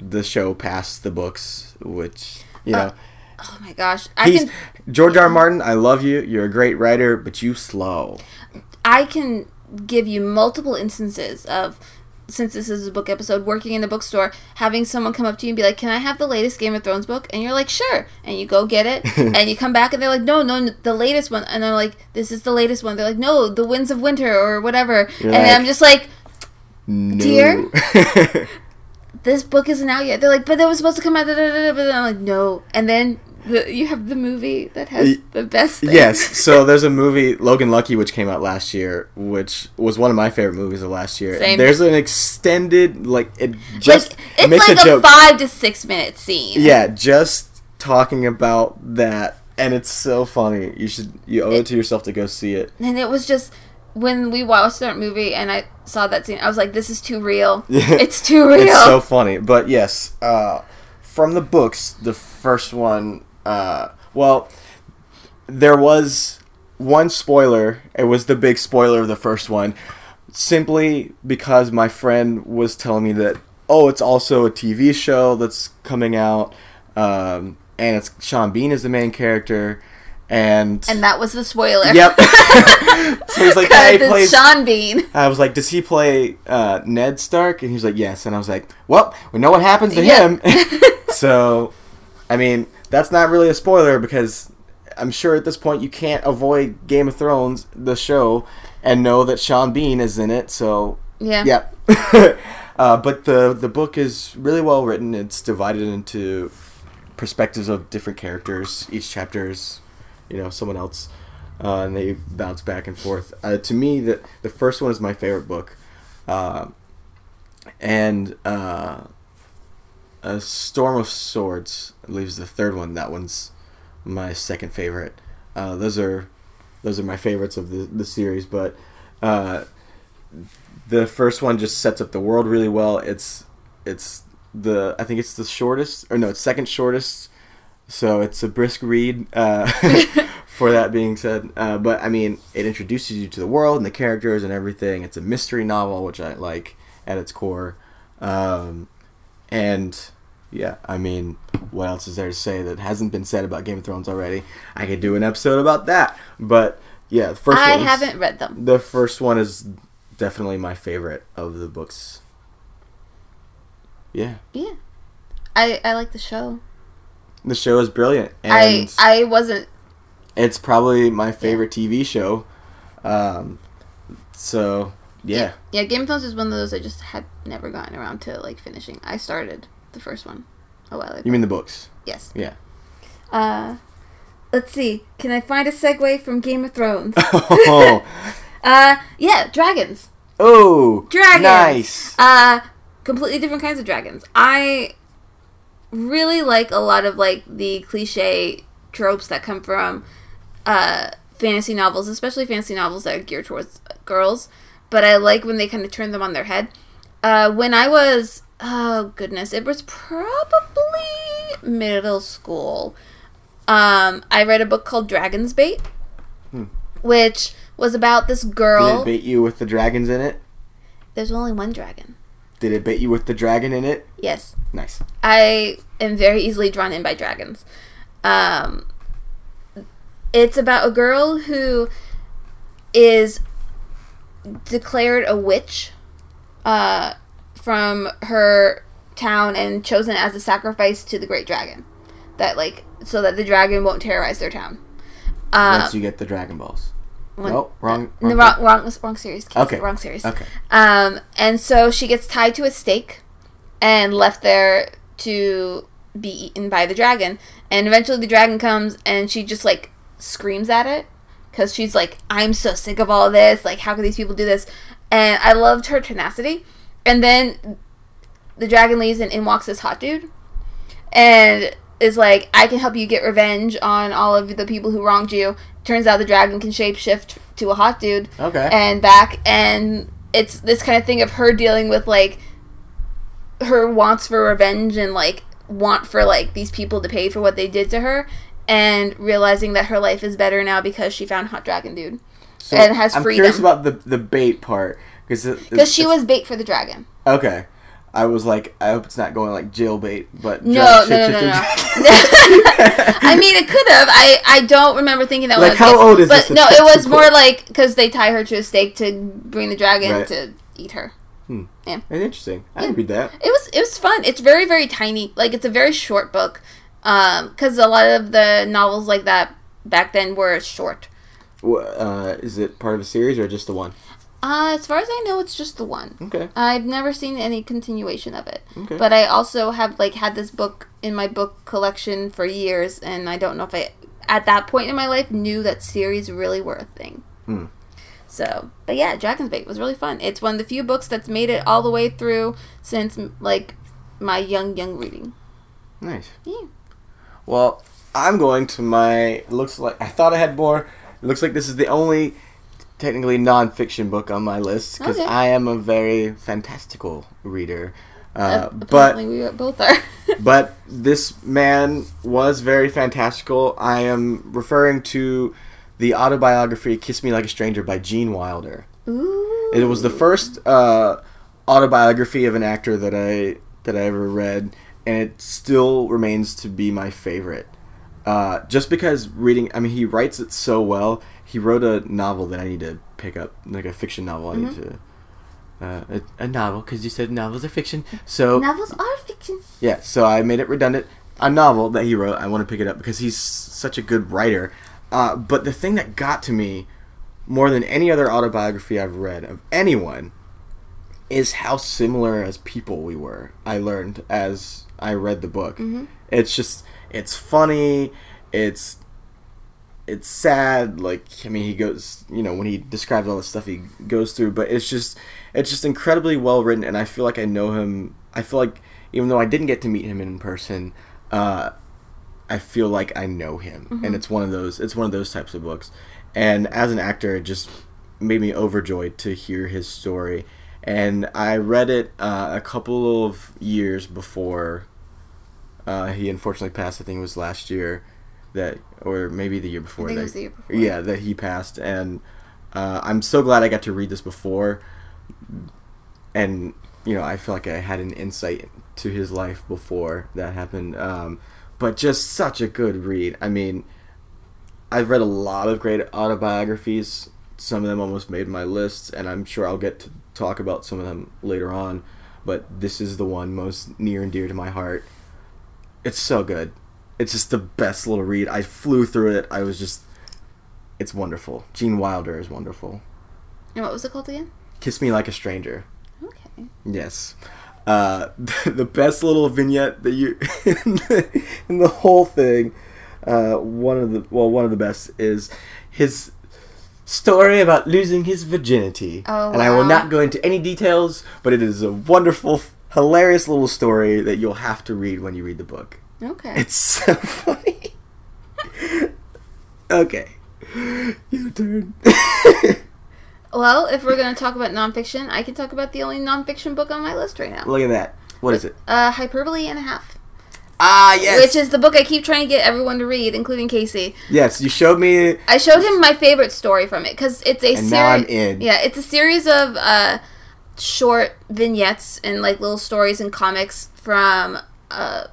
the show passed the books, which you uh, know. Oh my gosh, I He's can George R. R. Mm. Martin. I love you. You're a great writer, but you slow. I can give you multiple instances of since this is a book episode, working in a bookstore, having someone come up to you and be like, "Can I have the latest Game of Thrones book?" And you're like, "Sure," and you go get it, and you come back and they're like, "No, no, the latest one," and they're like, "This is the latest one." They're like, "No, the Winds of Winter or whatever," You're and like- I'm just like, no. Dear? "This book isn't out yet." They're like, "But it was supposed to come out," da, da, da, da," but then I'm like, "No," and then. The, you have the movie that has the best. Thing. yes. So there's a movie, Logan Lucky, which came out last year, which was one of my favorite movies of last year. Same. There's an extended, like it just like, it's makes like a joke. five to six minute scene. Yeah, just talking about that, and it's so funny. You should you owe it to yourself to go see it. And it was just when we watched that movie and I saw that scene, I was like, "This is too real. It's too real." It's so funny. But yes, uh, from the books, the first one, uh, well, there was one spoiler. It was the big spoiler of the first one, simply because my friend was telling me that, oh, it's also a TV show that's coming out, um, and it's Sean Bean is the main character. And, and that was the spoiler. yep. so he's like, yeah, he Because plays Sean Bean. I was like, "Does he play uh, Ned Stark?" And he was like, "Yes." And I was like, "Well, we know what happens to Yeah. him." so, I mean, that's not really a spoiler because I'm sure at this point you can't avoid Game of Thrones, the show, and know that Sean Bean is in it. So, Yeah. yep. uh, but the the book is really well written. It's divided into perspectives of different characters. Each chapter is, you know, someone else, uh, and they bounce back and forth. Uh, to me, the the first one is my favorite book, uh, and uh, a Storm of Swords leaves the third one. That one's my second favorite. Uh, those are those are my favorites of the the series, but. Uh, the first one just sets up the world really well. It's it's the I think it's the shortest or no, it's second shortest. So it's a brisk read. Uh, for that being said, uh, but I mean, it introduces you to the world and the characters and everything. It's a mystery novel, which I like at its core. Um, and yeah, I mean, what else is there to say that hasn't been said about Game of Thrones already? I could do an episode about that, but yeah, the first I haven't read them. the first one is definitely my favorite of the books. Yeah, Yeah. I, I like the show. The show is brilliant, and I I wasn't it's probably my favorite TV show. Um, so yeah, yeah, Game of Thrones is one of those I just had never gotten around to like finishing. I started the first one a while ago. you mean the books? yes. Yeah. Uh let's see. Can I find a segue from Game of Thrones? oh, uh yeah, dragons. oh, Dragons. nice. Uh, completely different kinds of dragons. I really like a lot of like the cliche tropes that come from uh, fantasy novels, especially fantasy novels that are geared towards girls. But I like when they kind of turn them on their head. Uh, when I was, oh goodness, it was probably middle school. Um, I read a book called Dragon's Bait, Hmm. which was about this Did girl. it bait you with the dragons in it? There's only one dragon. Did it bait you with the dragon in it? Yes. Nice. I am very easily drawn in by dragons. Um, it's about a girl who is declared a witch uh, from her town and chosen as a sacrifice to the great dragon. That like so that the dragon won't terrorize their town. Uh, Once you get the Dragon Balls. When- nope, wrong. no, wrong wrong, wrong, wrong series. Okay. wrong series. Okay. Um, and so she gets tied to a stake and left there to be eaten by the dragon. And eventually the dragon comes and she just like screams at it because she's like, I'm so sick of all this. Like, how can these people do this? And I loved her tenacity. And then the dragon leaves and in walks this hot dude and is like, I can help you get revenge on all of the people who wronged you. Turns out the dragon can shapeshift to a hot dude Okay. and back and it's this kind of thing of her dealing with like her wants for revenge and like want for like these people to pay for what they did to her and realizing that her life is better now because she found hot dragon dude so and has I'm freedom. curious about the the bait part because because she was bait for the dragon okay. I was like, I hope it's not going like jail bait, but no no no no, no. i mean it could have i i don't remember thinking that Like, was how old is but this? no it was more like because they tie her to a stake to bring the dragon Right. to eat her Hmm. Yeah. That's interesting. I Yeah. would read that. It was it was fun. It's very very tiny. Like it's a very short book. Um, because a lot of the novels like that back then were short. Uh, is it part of a series or just the one? Uh, as far as I know, it's just the one. Okay. I've never seen any continuation of it. Okay. But I also have like had this book in my book collection for years, and I don't know if I at that point in my life knew that series really were a thing. Hmm. So, but yeah, Dragon's Bait was really fun. It's one of the few books that's made it all the way through since like my young young reading. Nice. Yeah. Well, I'm going to my. Looks like I thought I had more. It looks like this is the only technically nonfiction book on my list because Okay. I am a very fantastical reader. Uh, but Apparently we both are. but this man was very fantastical. I am referring to the autobiography "Kiss Me Like a Stranger" by Gene Wilder. Ooh. It was the first uh, autobiography of an actor that I that I ever read, and it still remains to be my favorite. Uh, just because reading, I mean, he writes it so well. He wrote a novel that I need to pick up, like a fiction novel. I need to uh, a, a novel because you said novels are fiction. So Novels are fiction. yeah, so I made it redundant. A novel that he wrote, I want to pick it up because he's such a good writer. Uh, but the thing that got to me more than any other autobiography I've read of anyone is how similar as people we were. I learned as I read the book. It's just it's funny. It's it's sad. Like I mean, he goes, you know, when he describes all the stuff he goes through, but it's just it's just incredibly well written, and I feel like I know him. I feel like even though I didn't get to meet him in person, uh, I feel like I know him, and it's one of those. It's one of those types of books, and as an actor, it just made me overjoyed to hear his story. And I read it uh, a couple of years before uh, he unfortunately passed. I think it was last year that, or maybe the year before. I think it that, was the year before. Yeah, that he passed, and uh, I'm so glad I got to read this before. And you know, I feel like I had an insight to his life before that happened. Um, but just such a good read. I mean, I've read a lot of great autobiographies. Some of them almost made my lists, and I'm sure I'll get to talk about some of them later on. But this is the one most near and dear to my heart. It's so good. It's just the best little read. I flew through it. I was just. It's wonderful. Gene Wilder is wonderful. And what was it called again? Kiss Me Like a Stranger. Okay. Yes. Uh, the best little vignette that you in the, in the whole thing. Uh, one of the well, one of the best is his story about losing his virginity. Oh, and I will not go into any details, but it is a wonderful, hilarious little story that you'll have to read when you read the book. Okay. It's so funny. okay, your turn. well, if we're gonna talk about nonfiction, I can talk about the only nonfiction book on my list right now. Look at that. What is it? Uh, Hyperbole and a Half, Ah, yes. which is the book I keep trying to get everyone to read, including Casey. yes, you showed me I showed him my favorite story from it because it's a series. now I'm in. Yeah, it's a series of uh, short vignettes and like little stories and comics from uh,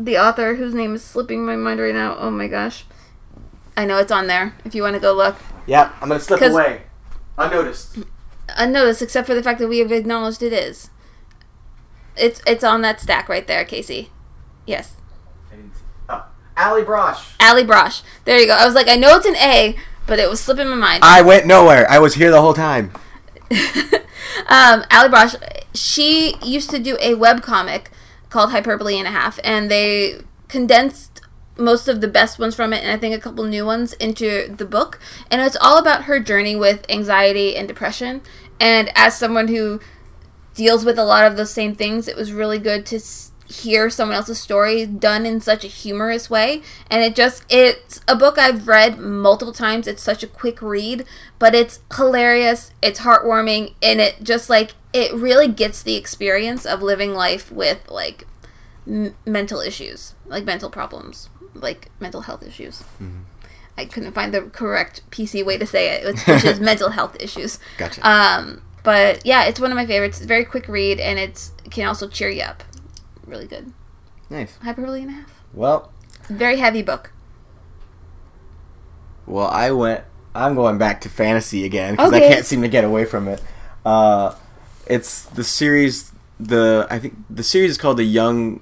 the author whose name is slipping my mind right now. Oh my gosh, I know it's on there if you want to go look. Yep, I'm gonna slip away. Unnoticed. Unnoticed, except for the fact that we have acknowledged it is. It's it's on that stack right there, Casey. Yes, Oh, Allie Brosh. Allie Brosh. There you go. I was like, I know it's an A, but it was slipping my mind. I went nowhere. I was here the whole time. um, Allie Brosh, she used to do a web comic called Hyperbole and a Half, and they condensed most of the best ones from it, and I think a couple new ones into the book. And it's all about her journey with anxiety and depression. And as someone who deals with a lot of those same things, it was really good to hear someone else's story done in such a humorous way. And it just, it's a book I've read multiple times. It's such a quick read, but it's hilarious, it's heartwarming, and it just like, it really gets the experience of living life with like m- mental issues, like mental problems, like mental health issues. I couldn't find the correct PC way to say it, which is mental health issues. Gotcha. Um, but yeah, it's one of my favorites. It's a very quick read, and it's it can also cheer you up. Really good. nice. Hyperbole and a half. Well, very heavy book. well, I went. I'm going back to fantasy again because I can't seem to get away from it. Uh, it's the series. The I think the series is called the Young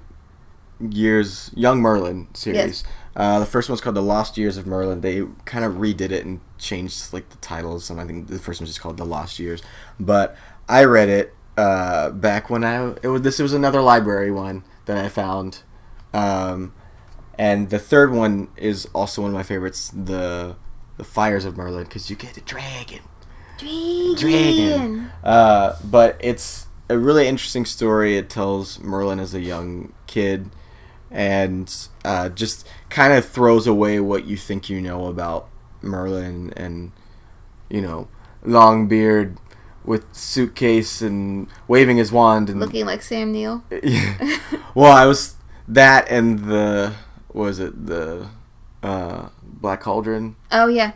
Years Young Merlin series. Uh, the first one's called the Lost Years of Merlin. They kind of redid it and changed like the titles. And I think the first one's just called the Lost Years. But I read it uh, back when I it was this was another library one that I found. Um, and the third one is also one of my favorites, the the Fires of Merlin, because you get a dragon. Dragon. Dragon. Uh, but it's a really interesting story. It tells Merlin as a young kid, and uh, just kind of throws away what you think you know about Merlin and you know long beard with suitcase and waving his wand and Looking like Sam Neill. yeah. well, I was that and the what was it the uh, Black Cauldron, Oh yeah.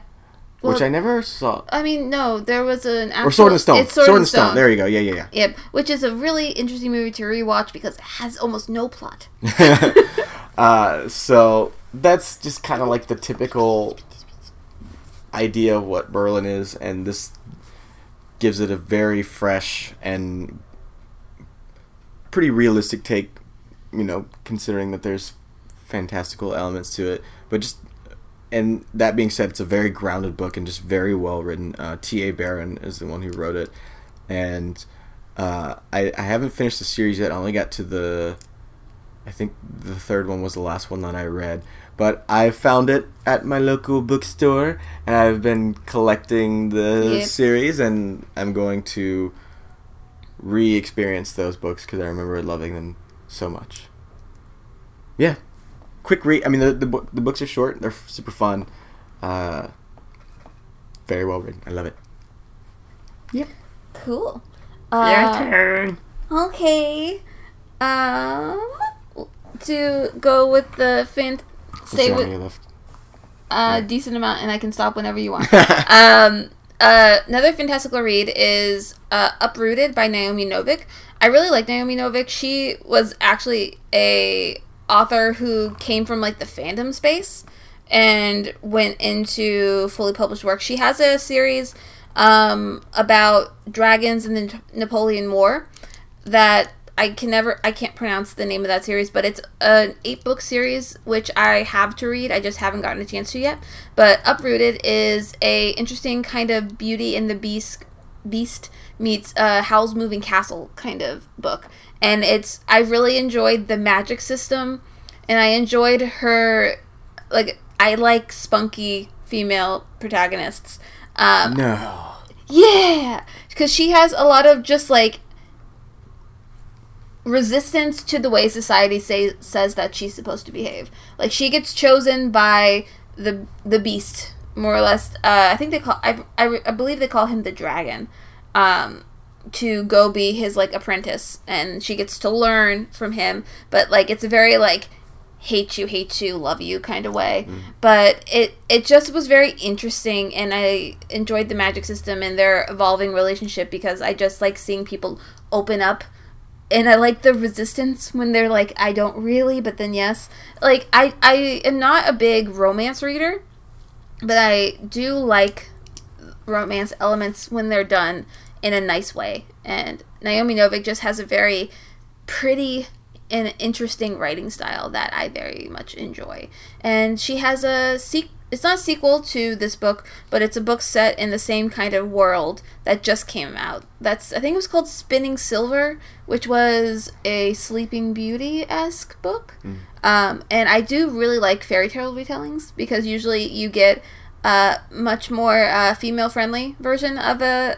Which I never saw. I mean, no, there was an actual, Or Sword and Stone. It's Sword, and Stone. There you go. Yeah, yeah, yeah. Yep, which is a really interesting movie to rewatch because it has almost no plot. uh, so that's just kind of like the typical idea of what Merlin is, and this gives it a very fresh and pretty realistic take. You know, considering that there's fantastical elements to it, but just and that being said, it's a very grounded book and just very well written. Uh, T. A. Barron is the one who wrote it, and uh, I I haven't finished the series yet. I only got to the I think the third one was the last one that I read. But I found it at my local bookstore, and I've been collecting the Yep. series, and I'm going to re-experience those books because I remember loving them so much. Yeah, quick read. I mean, the the, book, the books are short; they're super fun. Uh, very well written. I love it. Yep. Cool. Your Uh, turn. Okay. Um, to go with the fan, stay with wrong, you left? a decent amount, and I can stop whenever you want. um, uh, another fantastical read is uh, Uprooted by Naomi Novik. I really like Naomi Novik. She was actually a author who came from like the fandom space and went into fully published work. She has a series um, about dragons in the Napoleon War that I can never I can't pronounce the name of that series, but it's an eight book series which I have to read. I just haven't gotten a chance to yet. But Uprooted is a interesting kind of Beauty and the Beast Beast meets uh, Howl's Moving Castle kind of book, and it's I really enjoyed the magic system, and I enjoyed her like I like spunky female protagonists. Um, no. yeah, because she has a lot of just like resistance to the way society say, says that she's supposed to behave. Like she gets chosen by the the beast, more or less. Uh, I think they call I, I, I believe they call him the dragon. Um, to go be his like apprentice and she gets to learn from him but like it's a very like hate you hate you love you kind of way. Mm. But it it just was very interesting and i enjoyed the magic system and their evolving relationship because i just like seeing people open up and i like the resistance when they're like i don't really but then yes. Like i i am not a big romance reader but i do like romance elements when they're done in a nice way. And Naomi Novik just has a very pretty and interesting writing style that I very much enjoy. And she has a sequel. It's not a sequel to this book, but it's a book set in the same kind of world that just came out. That's I think it was called Spinning Silver, which was a Sleeping Beauty esque book. Um, and I do really like fairy tale retellings because usually you get a much more uh, female friendly version of a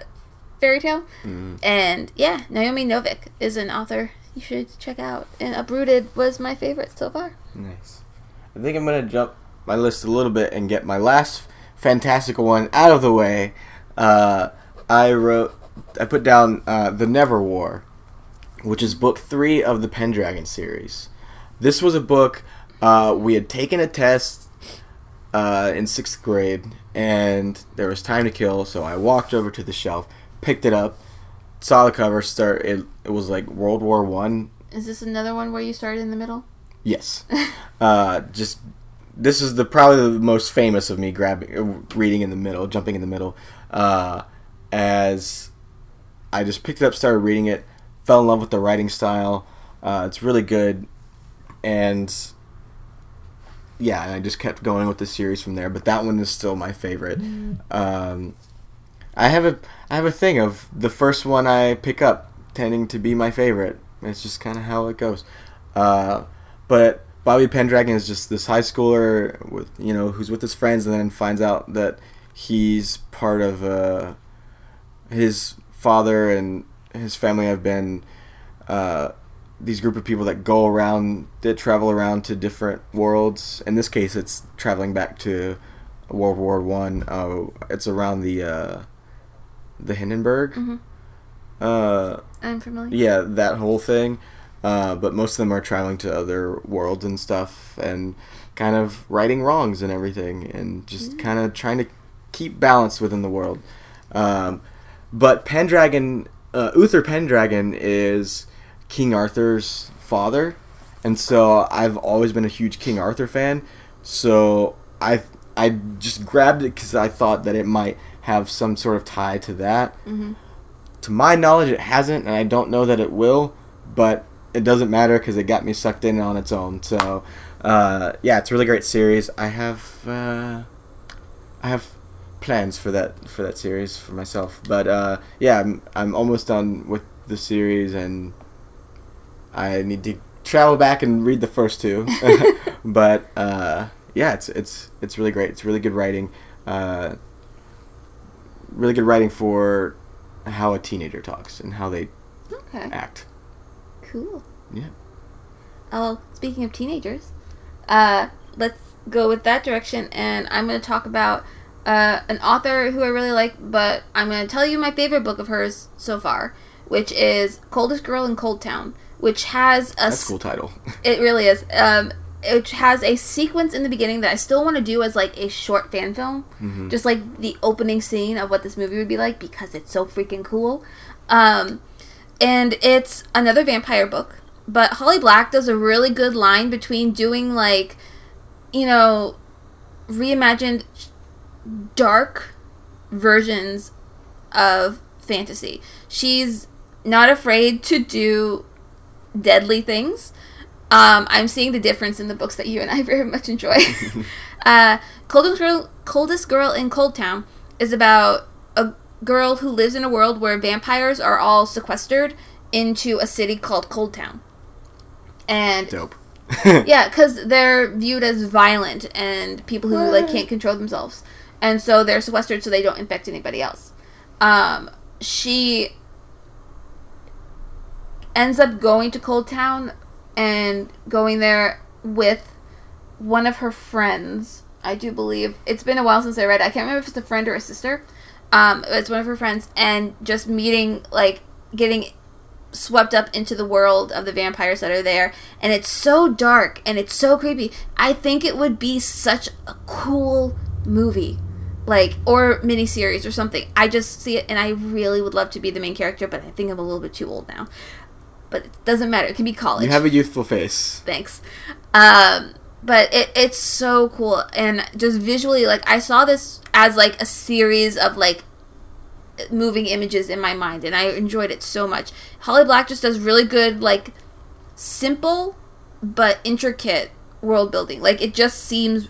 fairy tale. And yeah, Naomi Novik is an author you should check out. And Uprooted was my favorite so far. Nice. I think I'm gonna jump my list a little bit and get my last fantastical one out of the way. Uh, I wrote, I put down uh, the Never War, which is book three of the Pendragon series. This was a book uh, we had taken a test uh, in sixth grade, and there was time to kill, so I walked over to the shelf, picked it up, saw the cover. Start. It, it was like World War One Is this another one where you started in the middle? Yes. uh, just this is the probably the most famous of me grabbing, uh, reading in the middle, jumping in the middle, uh, as I just picked it up, started reading it, fell in love with the writing style. Uh, it's really good, and yeah, and I just kept going with the series from there. But that one is still my favorite. Um, I have a I have a thing of the first one I pick up tending to be my favorite. It's just kind of how it goes. Uh, but Bobby Pendragon is just this high schooler with you know who's with his friends and then finds out that he's part of uh, his father and his family have been uh, these group of people that go around that travel around to different worlds. In this case, it's traveling back to World War One. Uh, it's around the uh, the Hindenburg. Mhm. Uh, I'm familiar. yeah, that whole thing. Uh, but most of them are traveling to other worlds and stuff, and kind of righting wrongs and everything, and just kind of trying to keep balance within the world. Um, but Pendragon, uh, Uther Pendragon is King Arthur's father, and so I've always been a huge King Arthur fan. So I I just grabbed it because I thought that it might have some sort of tie to that hmm to my knowledge, it hasn't, and I don't know that it will. But it doesn't matter because it got me sucked in on its own. So, uh, yeah, it's a really great series. I have, uh, I have plans for that for that series for myself. But uh, yeah, I'm I'm almost done with the series, and I need to travel back and read the first two. but uh, yeah, it's it's it's really great. It's really good writing. Uh, really good writing for how a teenager talks and how they Okay. act. Cool. Yeah. Oh, speaking of teenagers, uh, let's go with that direction, and I'm going to talk about uh, an author who I really like, but I'm going to tell you my favorite book of hers so far, which is Coldest Girl in Cold Town, which has a That's a cool title. It really is. Um, it has a sequence in the beginning that I still want to do as like a short fan film, Mhm. just like the opening scene of what this movie would be like because it's so freaking cool. Um, and it's another vampire book, but Holly Black does a really good line between doing like, you know, reimagined dark versions of fantasy. She's not afraid to do deadly things. Um, I'm seeing the difference in the books that you and I very much enjoy. uh, Coldest Girl, Coldest Girl in Cold Town is about a girl who lives in a world where vampires are all sequestered into a city called Cold Town. And Dope. yeah, because they're viewed as violent and people who like can't control themselves, and so they're sequestered so they don't infect anybody else. Um, she ends up going to Cold Town and going there with one of her friends. I do believe it's been a while since I read. it. I can't remember if it's a friend or a sister. Um, it's one of her friends, and just meeting like getting swept up into the world of the vampires that are there and it's so dark and it's so creepy i think it would be such a cool movie like or miniseries or something i just see it and i really would love to be the main character but i think i'm a little bit too old now but it doesn't matter it can be college you have a youthful face. thanks um but it, it's so cool and just visually like i saw this as like a series of like moving images in my mind and i enjoyed it so much holly black just does really good like simple but intricate world building like it just seems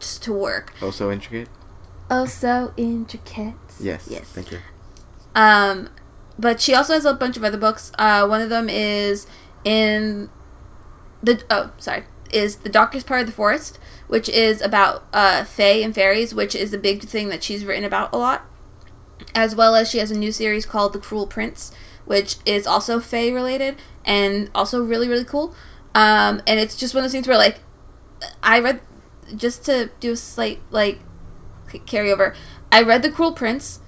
just to work Oh, so intricate. oh so intricate Yes. yes Thank you. um, but she also has a bunch of other books. Uh, one of them is in the oh sorry is the darkest part of the forest, which is about uh, fae and fairies, which is a big thing that she's written about a lot. As well as she has a new series called The Cruel Prince, which is also fae related and also really really cool. Um, and it's just one of those things where like I read just to do a slight like carryover. I read The Cruel Prince.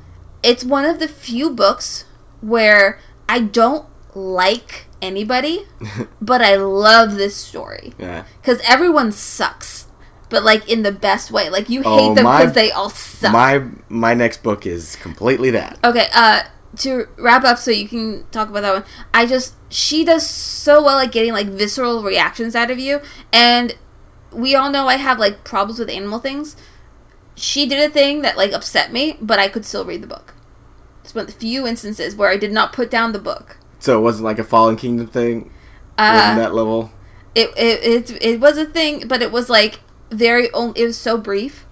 It's one of the few books where I don't like anybody, but I love this story Yeah. because everyone sucks, but like in the best way. Like you hate Oh, them because they all suck. My my next book is completely that. Okay, uh to wrap up so you can talk about that one. I just she does so well at getting like visceral reactions out of you and we all know I have like problems with animal things. She did a thing that like upset me, but I could still read the book. It's one of the few instances where I did not put down the book. So it wasn't like a Fallen Kingdom thing. Uh, that level. it, it it it was a thing, but it was like very on- it was so brief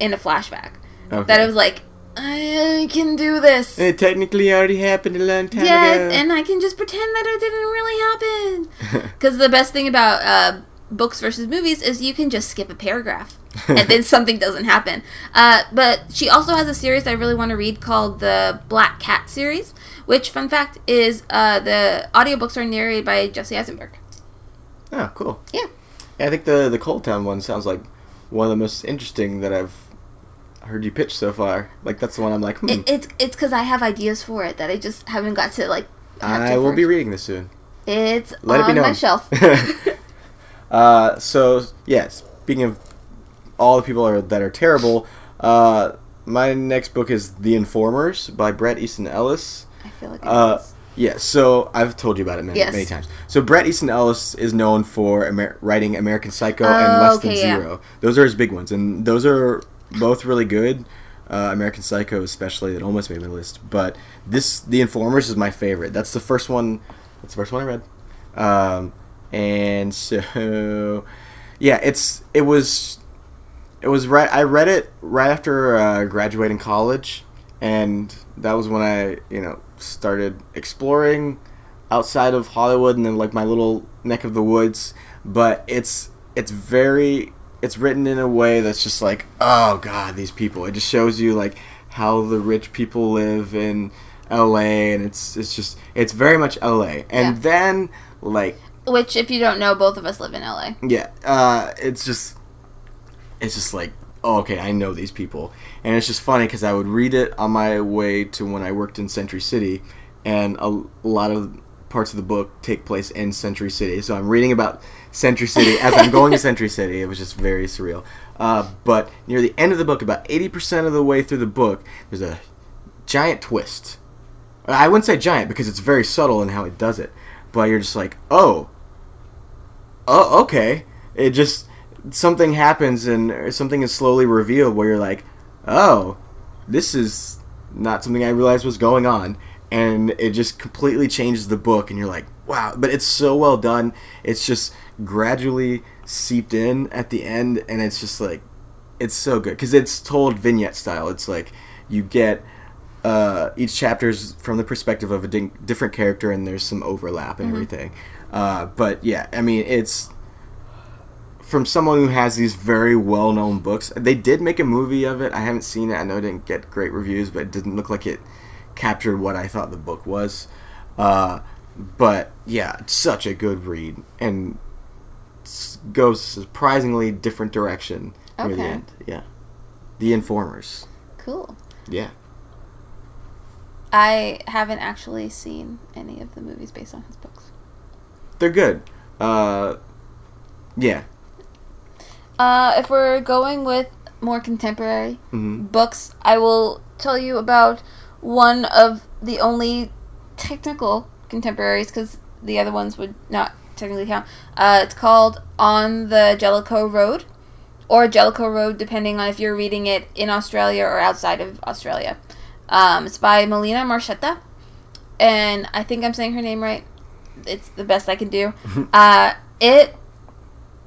in a flashback Okay. that it was like I can do this. It technically already happened a long time yeah, ago. and I can just pretend that it didn't really happen. Because the best thing about uh, books versus movies is you can just skip a paragraph and then something doesn't happen. Uh, but she also has a series I really want to read called the Black Cat series, which, fun fact, is uh, the audiobooks are narrated by Jesse Eisenberg. oh, cool. Yeah. Yeah, I think the the Cold Town one sounds like one of the most interesting that I've heard you pitch so far. Like that's the one I'm like, hmm, It, it's it's because I have ideas for it that I just haven't got to like. I to will be reading this soon. It's Let it on be my shelf. uh, so yeah, speaking of all the people are, that are terrible, uh, my next book is The Informers by Bret Easton Ellis. I feel like Uh. Yeah, so I've told you about it many, Yes. many times. So Bret Easton Ellis is known for Amer- writing American Psycho Oh, and Less Than okay, yeah. Zero. Those are his big ones, and those are both really good. Uh, American Psycho, especially, that almost made my list. But this, The Informers, is my favorite. That's the first one. That's the first one I read. Um, and so, yeah, it's it was it was right. I read it right after uh, graduating college, and that was when I you know started exploring outside of Hollywood and then like my little neck of the woods. But it's it's very it's written in a way that's just like oh god these people. It just shows you like how the rich people live in L.A. and it's it's just it's very much L.A. And Yeah. then like Which, if you don't know, both of us live in LA. yeah, uh, it's just, it's just like, oh, okay, I know these people, and it's just funny because I would read it on my way to when I worked in Century City, and a, lot of parts of the book take place in Century City. So I'm reading about Century City as I'm going to Century City. It was just very surreal. Uh, but near the end of the book, about 80% of the way through the book, there's a giant twist. I wouldn't say giant because it's very subtle in how it does it, but you're just like, oh, oh, okay. It just something happens and something is slowly revealed where you're like, oh, this is not something I realized was going on, and it just completely changes the book, and you're like, wow. But it's so well done. It's just gradually seeped in at the end, and it's just like, it's so good because it's told vignette style. It's like you get. Uh, each chapter's from the perspective of a di- different character, and there's some overlap and everything. Uh, but yeah, I mean, it's from someone who has these very well-known books. They did make a movie of it. I haven't seen it. I know it didn't get great reviews, but it didn't look like it captured what I thought the book was. Uh, but yeah, it's such a good read and goes surprisingly different direction near the end. Yeah, The Informers. Cool. Yeah. I haven't actually seen any of the movies based on his books. They're good. Uh, yeah. Uh, if we're going with more contemporary hmm books, I will tell you about one of the only technical contemporaries because the other ones would not technically count. Uh, it's called On the Jellicoe Road, or Jellicoe Road, depending on if you're reading it in Australia or outside of Australia. Um, it's by Melina Marchetta, and I think I'm saying her name right. It's the best I can do. uh, it,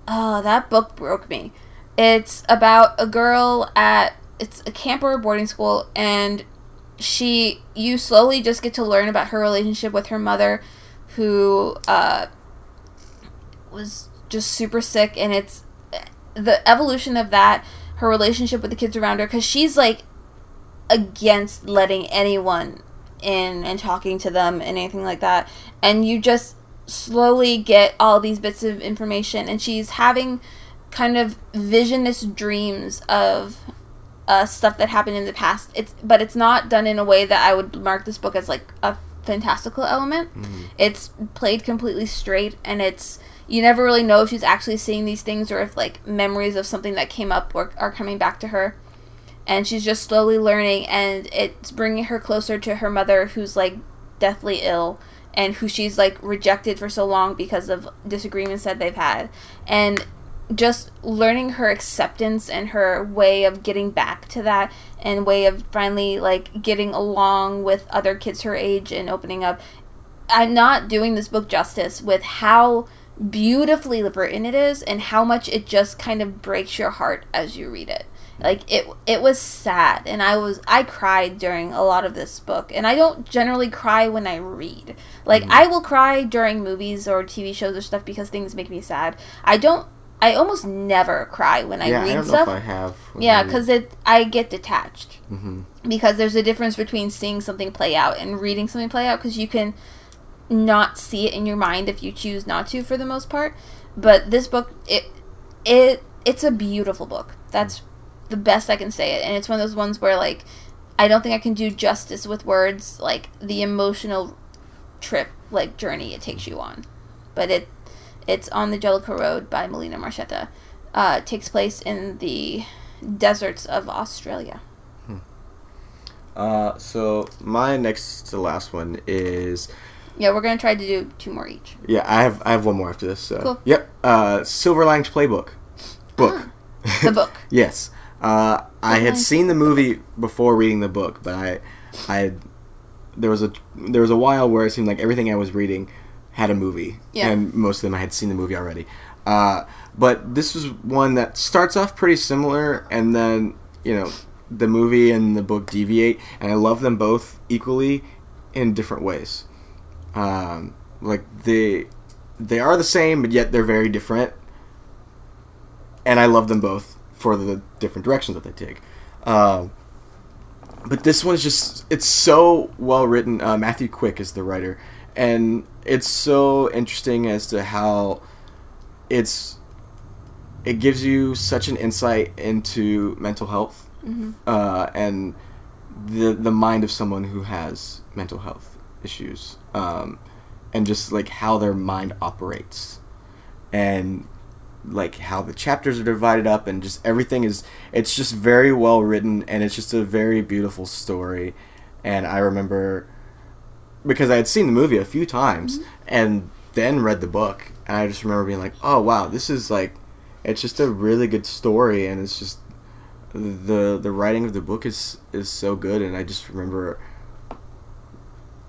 oh, that book broke me. It's about a girl at it's a camper boarding school, and she you slowly just get to learn about her relationship with her mother, who uh, was just super sick, and it's the evolution of that, her relationship with the kids around her, because she's like against letting anyone in and talking to them and anything like that. And you just slowly get all these bits of information. And she's having kind of visionist dreams of uh, stuff that happened in the past. It's but it's not done in a way that I would mark this book as like a fantastical element. It's played completely straight, and it's you never really know if she's actually seeing these things or if like memories of something that came up or are coming back to her and she's just slowly learning and it's bringing her closer to her mother who's like deathly ill and who she's like rejected for so long because of disagreements that they've had. And just learning her acceptance and her way of getting back to that and way of finally like getting along with other kids her age and opening up. I'm not doing this book justice with how beautifully written it is and how much it just kind of breaks your heart as you read it like it it was sad and i was i cried during a lot of this book and i don't generally cry when i read. Like Mhm. i will cry during movies or tv shows or stuff because things make me sad. I don't i almost never cry when i yeah, I read don't stuff know if I have. yeah because it i get detached. Hmm because there's a difference between seeing something play out and reading something play out because you can not see it in your mind if you choose not to for the most part. But this book it it it's a beautiful book. That's the best i can say it and it's one of those ones where like i don't think i can do justice with words like the emotional trip like journey it takes you on but it it's on the jellicoe road by melina marchetta uh, it takes place in the deserts of australia Uh, so my next to last one is Yeah, we're gonna try to do two more each. yeah. I have I have one more after this. So Cool. yep. Uh, Silver Linings Playbook book. The book. yes. Uh, I had seen the movie before reading the book, but I I there was a there was a while where it seemed like everything I was reading had a movie, Yeah. and most of them I had seen the movie already. Uh, but this was one that starts off pretty similar, and then you know the movie and the book deviate, and I love them both equally in different ways. Um, like they they are the same, but yet they're very different, and I love them both for the different directions that they take. Um, but this one is just it's so well written. Uh, matthew quick is the writer. And it's so interesting as to how it's it gives you such an insight into mental health hmm uh, and the the mind of someone who has mental health issues um, and just like how their mind operates. And like how the chapters are divided up and just everything is it's just very well written and it's just a very beautiful story. And i remember because i had seen the movie a few times mm-hmm. and then read the book and i just remember being like oh wow this is like it's just a really good story and it's just the the writing of the book is is so good. And i just remember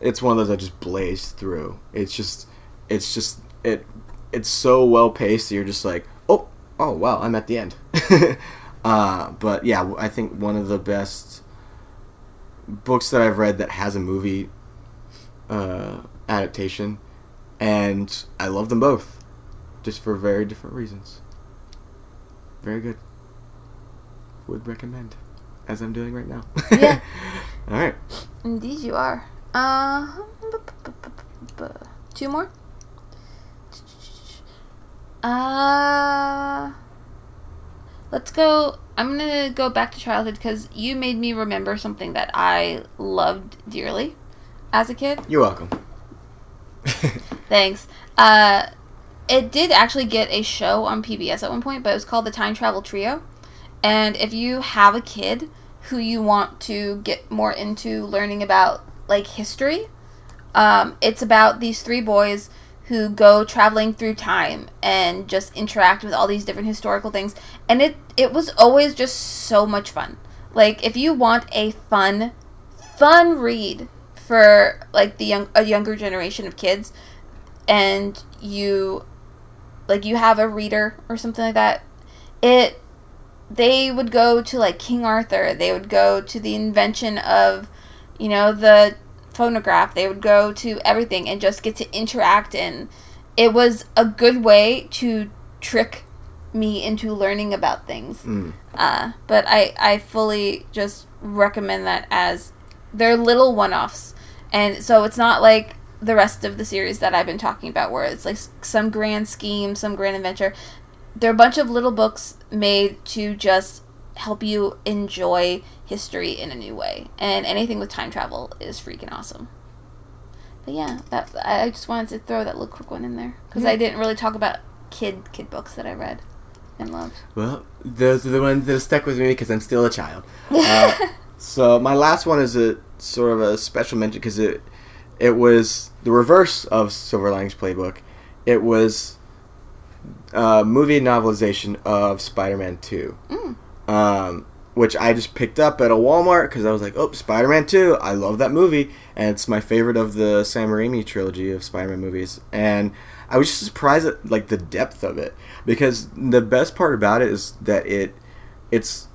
it's one of those i just blazed through. It's just it's just it it's so well paced that you're just like oh oh wow i'm at the end uh, but yeah i think one of the best books that i've read that has a movie uh, adaptation and i love them both just for very different reasons very good would recommend as i'm doing right now Yeah. all right Indeed, you are. Uh, two more. Uh, let's go. I'm gonna go back to childhood because you made me remember something that I loved dearly as a kid. you're welcome Thanks. Uh, it did actually get a show on PBS at one point, but it was called the Time Travel Trio. And if you have a kid who you want to get more into learning about like history, um, it's about these three boys who go traveling through time and just interact with all these different historical things. And it it was always just so much fun. Like if you want a fun, fun read for like the young a younger generation of kids, and you like you have a reader or something like that, it they would go to like King Arthur. They would go to the invention of, you know, the phonograph. They would go to everything and just get to interact. And it was a good way to trick me into learning about things. Mm. Uh, but I, I fully just recommend that as they're little one offs. And so it's not like the rest of the series that I've been talking about, where it's like some grand scheme, some grand adventure. They're a bunch of little books made to just help you enjoy history in a new way. And anything with time travel is freaking awesome. But yeah, that I just wanted to throw that little quick one in there because I didn't really talk about kid kid books that I read and loved. Well, those are the ones that have stuck with me because I'm still a child. Uh, so my last one is a sort of a special mention because it it was the reverse of Silver Linings Playbook. It was a movie novelization of Spider-Man Two, um, which I just picked up at a Walmart because I was like, "Oh, Spider-Man Two! I love that movie, and it's my favorite of the Sam Raimi trilogy of Spider-Man movies." And I was just surprised at like the depth of it because the best part about it is that it it's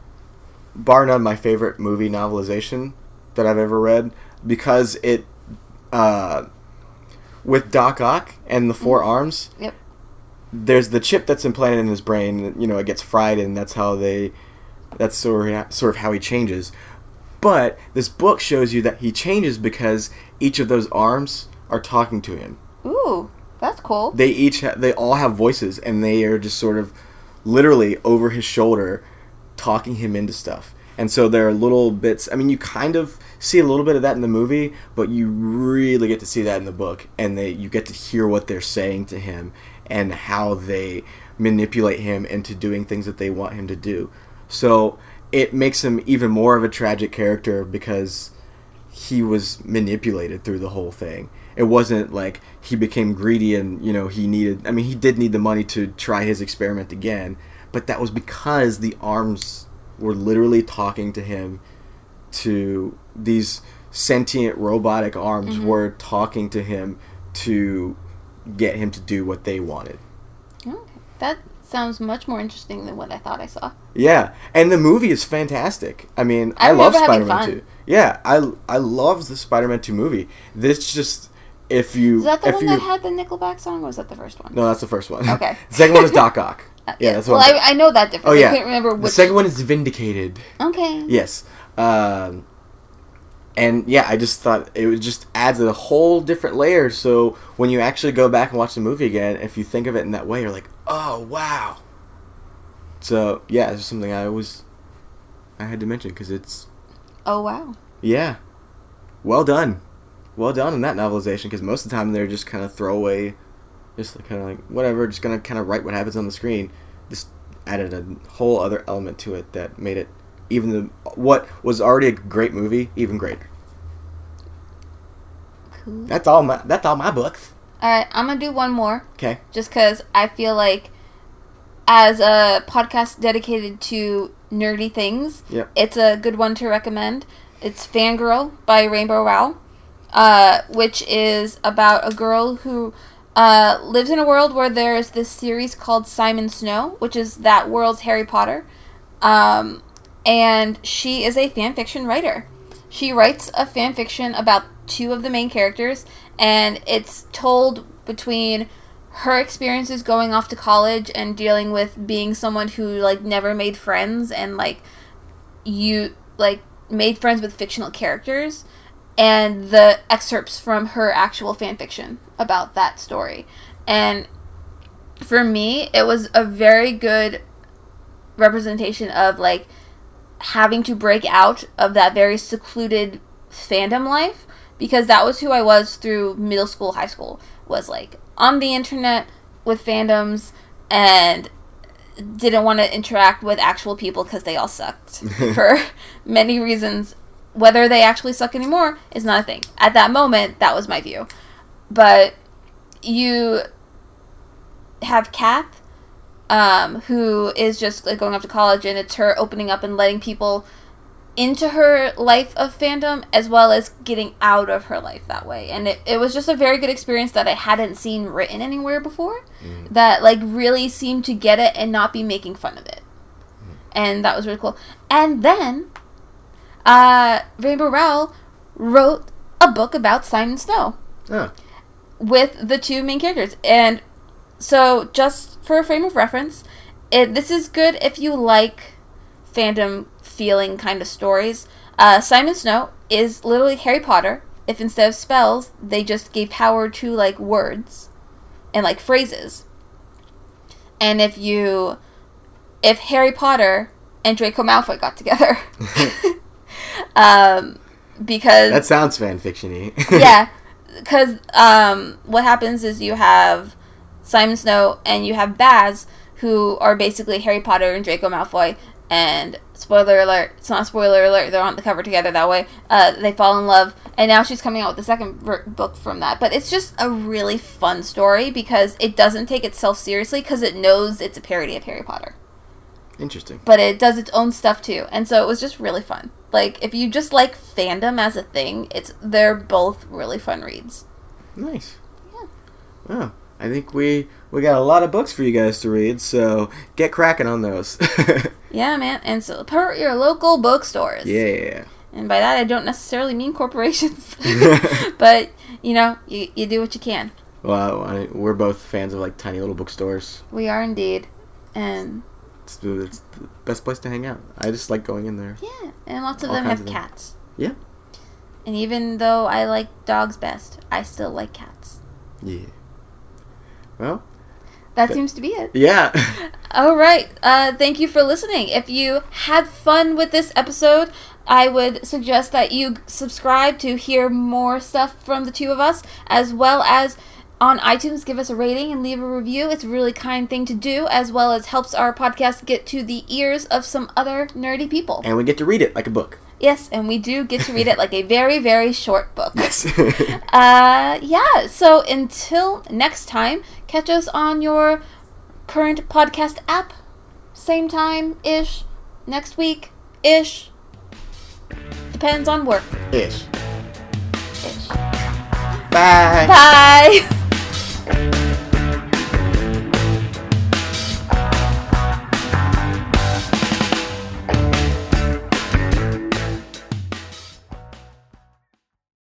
bar none my favorite movie novelization that I've ever read because it uh, with Doc Ock and the four arms Yep. there's the chip that's implanted in his brain. You know, it gets fried, and that's how they. That's sort of sort of how he changes. But this book shows you that he changes because each of those arms are talking to him. Ooh, that's cool. They each ha- they all have voices, and they are just sort of literally over his shoulder, talking him into stuff. And so there are little bits. I mean, you kind of see a little bit of that in the movie, but you really get to see that in the book, and they you get to hear what they're saying to him and how they manipulate him into doing things that they want him to do. So it makes him even more of a tragic character because he was manipulated through the whole thing. It wasn't like he became greedy and, you know, he needed I mean, he did need the money to try his experiment again, but that was because the arms were literally talking to him to these sentient robotic arms mm-hmm. were talking to him to get him to do what they wanted. Okay. That sounds much more interesting than what I thought I saw. Yeah, and the movie is fantastic. I mean, I, I love Spider-Man 2. Yeah, I I love the Spider-Man 2 movie. This just if you Is that the one you that had the Nickelback song, or was that the first one? No, that's the first one. Okay. the second one is Doc Ock. Yeah, that's well, what I'm I, I know that difference. Oh yeah. I couldn't remember The second one is Vindicated. Okay. Yes. Um, and yeah, I just thought it would just adds a whole different layer. So when you actually go back and watch the movie again, if you think of it in that way, you're like, oh wow. So yeah, it's just something I always I had to mention because it's Oh wow. yeah, well done, well done in that novelization. Because most of the time they're just kind of throwaway, just kind of like whatever, just gonna kind of write what happens on the screen. Just added a whole other element to it that made it even the what was already a great movie even greater. Cool. That's all my that's all my books. All right, I'm gonna do one more. Okay. just because I feel like, as a podcast dedicated to nerdy things, Yep. it's a good one to recommend. It's Fangirl by Rainbow Rowell, uh, which is about a girl who uh, lives in a world where there's this series called Simon Snow, which is that world's Harry Potter. Um, and she is a fan fiction writer. She writes a fan fiction about two of the main characters, and it's told between her experiences going off to college and dealing with being someone who like never made friends and like you like made friends with fictional characters and the excerpts from her actual fan fiction about that story. And for me, it was a very good representation of like having to break out of that very secluded fandom life because that was who I was through middle school, high school was like on the internet with fandoms and didn't want to interact with actual people because they all sucked for many reasons. Whether they actually suck anymore is not a thing. At that moment, that was my view. But you have Cath, um, who is just like going off to college, and it's her opening up and letting people into her life of fandom as well as getting out of her life that way. And it, it was just a very good experience that I hadn't seen written anywhere before that like really seemed to get it and not be making fun of it. And that was really cool. And then uh, Rainbow Rowell wrote a book about Simon Snow Oh. with the two main characters. And so, just for a frame of reference, it, this is good if you like fandom feeling kind of stories. Uh, Simon Snow is literally Harry Potter. If instead of spells, they just gave power to like words and like phrases. And if you, if Harry Potter and Draco Malfoy got together, um, because That sounds fan fictiony. yeah, because um, what happens is you have Simon Snow and you have Baz, who are basically Harry Potter and Draco Malfoy, and spoiler alert, it's not spoiler alert, they're on the cover together that way. Uh, they fall in love, and now she's coming out with the second ver- book from that. But it's just a really fun story because it doesn't take itself seriously because it knows it's a parody of Harry Potter. Interesting. But it does its own stuff too, and so it was just really fun. Like if you just like fandom as a thing, it's they're both really fun reads. Nice. Yeah. Well, I think we we got a lot of books for you guys to read, so get cracking on those. Yeah, man, and support your local bookstores. yeah. And by that, I don't necessarily mean corporations, but you know, you, you do what you can. Well, I, we're both fans of like tiny little bookstores. We are indeed, and It's, the- it's the best place to hang out. I just like going in there. yeah, and lots of All them have of them. cats. Yeah. And even though I like dogs best, I still like cats. Yeah. Well, That Th- seems to be it. yeah. All right. Uh, thank you for listening. If you had fun with this episode, I would suggest that you subscribe to hear more stuff from the two of us, as well as on iTunes, give us a rating and leave a review. It's a really kind thing to do, as well as helps our podcast get to the ears of some other nerdy people. and we get to read it like a book. Yes, and we do get to read it like a very, very short book. Yes. Uh, yeah. So until next time, catch us on your current podcast app. Same time ish. Next week ish. Depends on work Ish. ish. Bye. Bye.